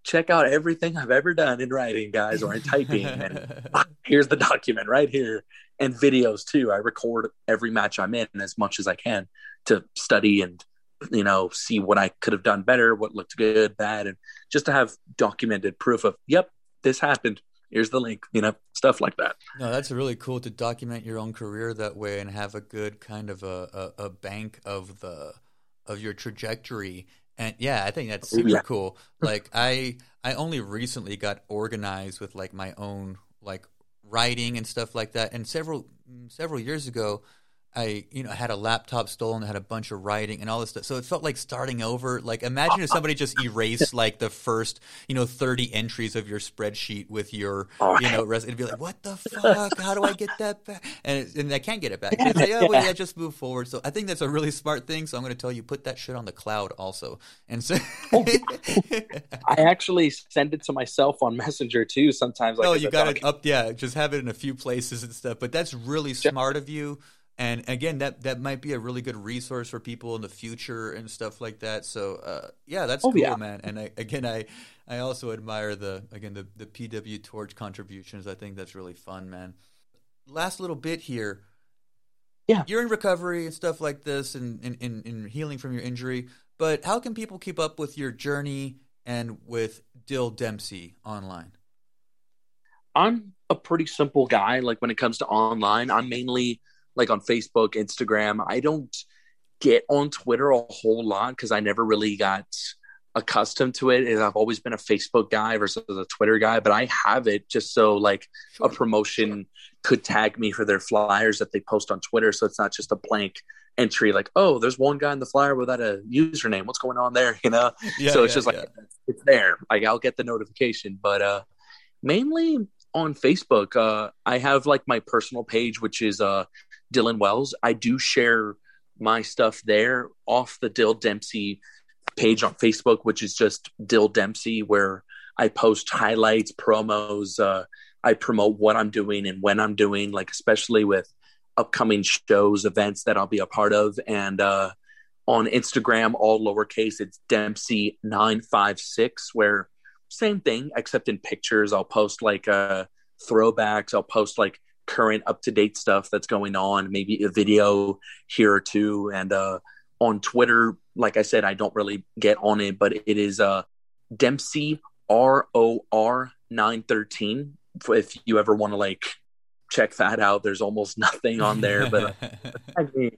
check out everything i've ever done in writing guys or in typing and (laughs) here's the document right here and videos too. I record every match i'm in as much as i can to study and you know see what i could have done better what looked good bad and just to have documented proof of yep this happened here's the link you know stuff like that No, that's really cool to document your own career that way and have a good kind of a, a, a bank of the of your trajectory. And yeah, I think that's oh, super Yeah. cool. Like I I only recently got organized with like my own like writing and stuff like that. And several several years ago, I, you know, had a laptop stolen, had a bunch of writing and all this stuff. So it felt like starting over. Like imagine if somebody just erased like the first, you know, 30 entries of your spreadsheet with your, Oh, you know, res- it'd be like, what the fuck? How do I get that back? And, and I can't get it back. Say, oh, well, yeah, just move forward. So I think that's a really smart thing. So I'm going to tell you, put that shit on the cloud also. And so, oh, I actually send it to myself on Messenger too. Sometimes, like oh, no, you got it up. Yeah, just have it in a few places and stuff. But that's really smart of you. And again, that that might be a really good resource for people in the future and stuff like that. So uh, yeah, that's Oh, cool, yeah. man. And I, again, I I also admire the again the the PW Torch contributions. I think that's really fun, man. Last little bit here. Yeah. you're in recovery and stuff like this, and and, and, and healing from your injury. But how can people keep up with your journey and with Dyl Dempsey online? I'm a pretty simple guy. Like when it comes to online, I'm mainly like on Facebook, Instagram. I don't get on Twitter a whole lot because I never really got accustomed to it. And I've always been a Facebook guy versus a Twitter guy, but I have it just so like a promotion could tag me for their flyers that they post on Twitter. So it's not just a blank entry like, oh, there's one guy in the flyer without a username. What's going on there? (laughs) You know? (laughs) Yeah, so it's yeah, just like yeah. it's there. Like I'll get the notification, but uh mainly on Facebook. Uh I have like my personal page, which is uh Dylan Wells. I do share my stuff there off the Dyl Dempsey page on Facebook, which is just Dyl Dempsey, where I post highlights, promos, uh I promote what I'm doing and when I'm doing, like especially with upcoming shows, events that I'll be a part of. And uh on Instagram, all lowercase, it's Dempsey956, where same thing, except in pictures, I'll post like uh, throwbacks, I'll post like current up to date stuff that's going on, maybe a video here or two. And uh, on Twitter, like I said, I don't really get on it, but it is uh, Dempsey R O R 913. If you ever want to like check that out, there's almost nothing on there, but (laughs) tag me.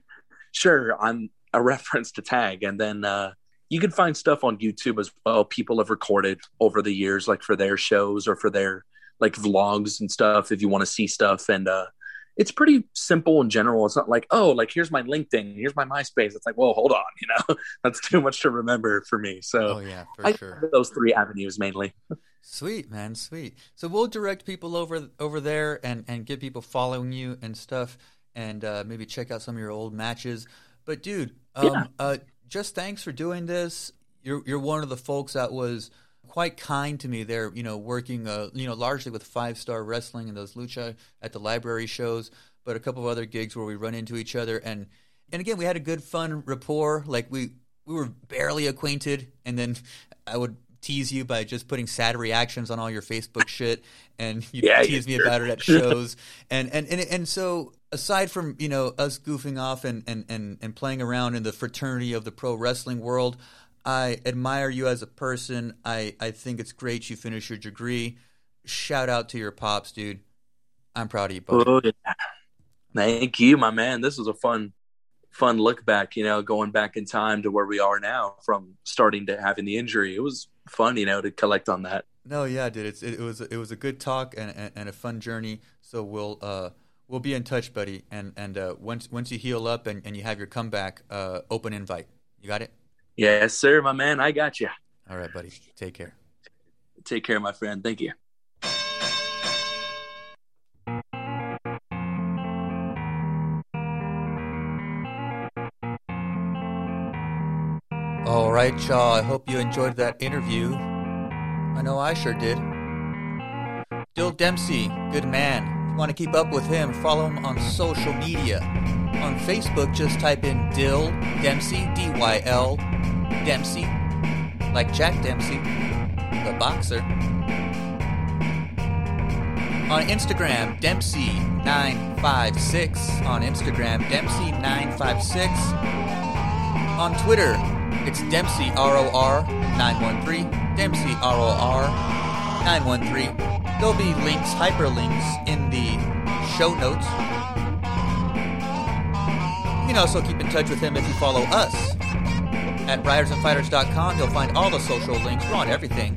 Sure, I'm a reference to tag. And then uh, you can find stuff on YouTube as well. People have recorded over the years, like for their shows or for their like vlogs and stuff, if you want to see stuff. And uh, it's pretty simple in general. It's not like, oh, like here's my LinkedIn, here's my MySpace. It's like, well, hold on, (laughs) you know, that's too much to remember for me. So Oh yeah, for I sure. those three avenues mainly. Sweet man, sweet. So we'll direct people over over there and and get people following you and stuff, and uh, maybe check out some of your old matches. But dude, um, Yeah. uh, just thanks for doing this. You're you're one of the folks that was quite kind to me there. You know, working uh, you know largely with Five Star Wrestling and those lucha at the library shows, but a couple of other gigs where we run into each other and and again we had a good fun rapport. Like we we were barely acquainted, and then I would tease you by just putting sad reactions on all your Facebook (laughs) shit, and you Yeah, tease me about it at (laughs) shows, and and and and so aside from you know us goofing off and and and and playing around in the fraternity of the pro wrestling world. I admire you as a person. I, I think it's great you finished your degree. Shout out to your pops, dude. I'm proud of you, buddy. Oh, yeah. Thank you, my man. This was a fun, fun look back. You know, going back in time to where we are now, from starting to having the injury. It was fun, you know, to collect on that. No, yeah, dude. It's it, it was it was a good talk and, and, and a fun journey. So we'll uh we'll be in touch, buddy. And and uh, once once you heal up and, and you have your comeback, uh, open invite. You got it. Yes, sir, my man. I got you. All right, buddy. Take care. Take care, my friend. Thank you. All right, y'all. I hope you enjoyed that interview. I know I sure did. Dyl Dempsey, good man. If you want to keep up with him, follow him on social media. On Facebook, just type in Dyl Dempsey, D Y L Dempsey, like Jack Dempsey, the boxer. On Instagram, Dempsey956. On Instagram, Dempsey956. On Twitter, it's Dempsey ROR 913. Dempsey ROR 913. There'll be links, hyperlinks in the show notes. You can also keep in touch with him if you follow us. At writersandfighters.com, you'll find all the social links. We're on everything.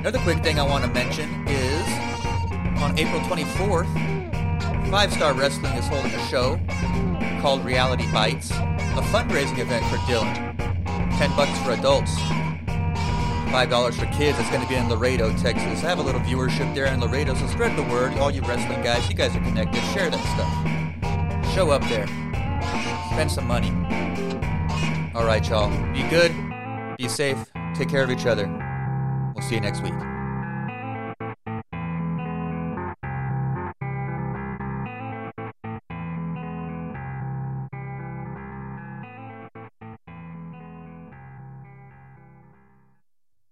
Another quick thing I want to mention is on April 24th, Five Star Wrestling is holding a show called Reality Bites, a fundraising event for Dylan. Ten bucks for adults, five dollars for kids. It's going to be in Laredo, Texas. I have a little viewership there in Laredo, so spread the word. All you wrestling guys, you guys are connected. Share that stuff. Show up there. Spend some money. All right, y'all. Be good. Be safe. Take care of each other. We'll see you next week.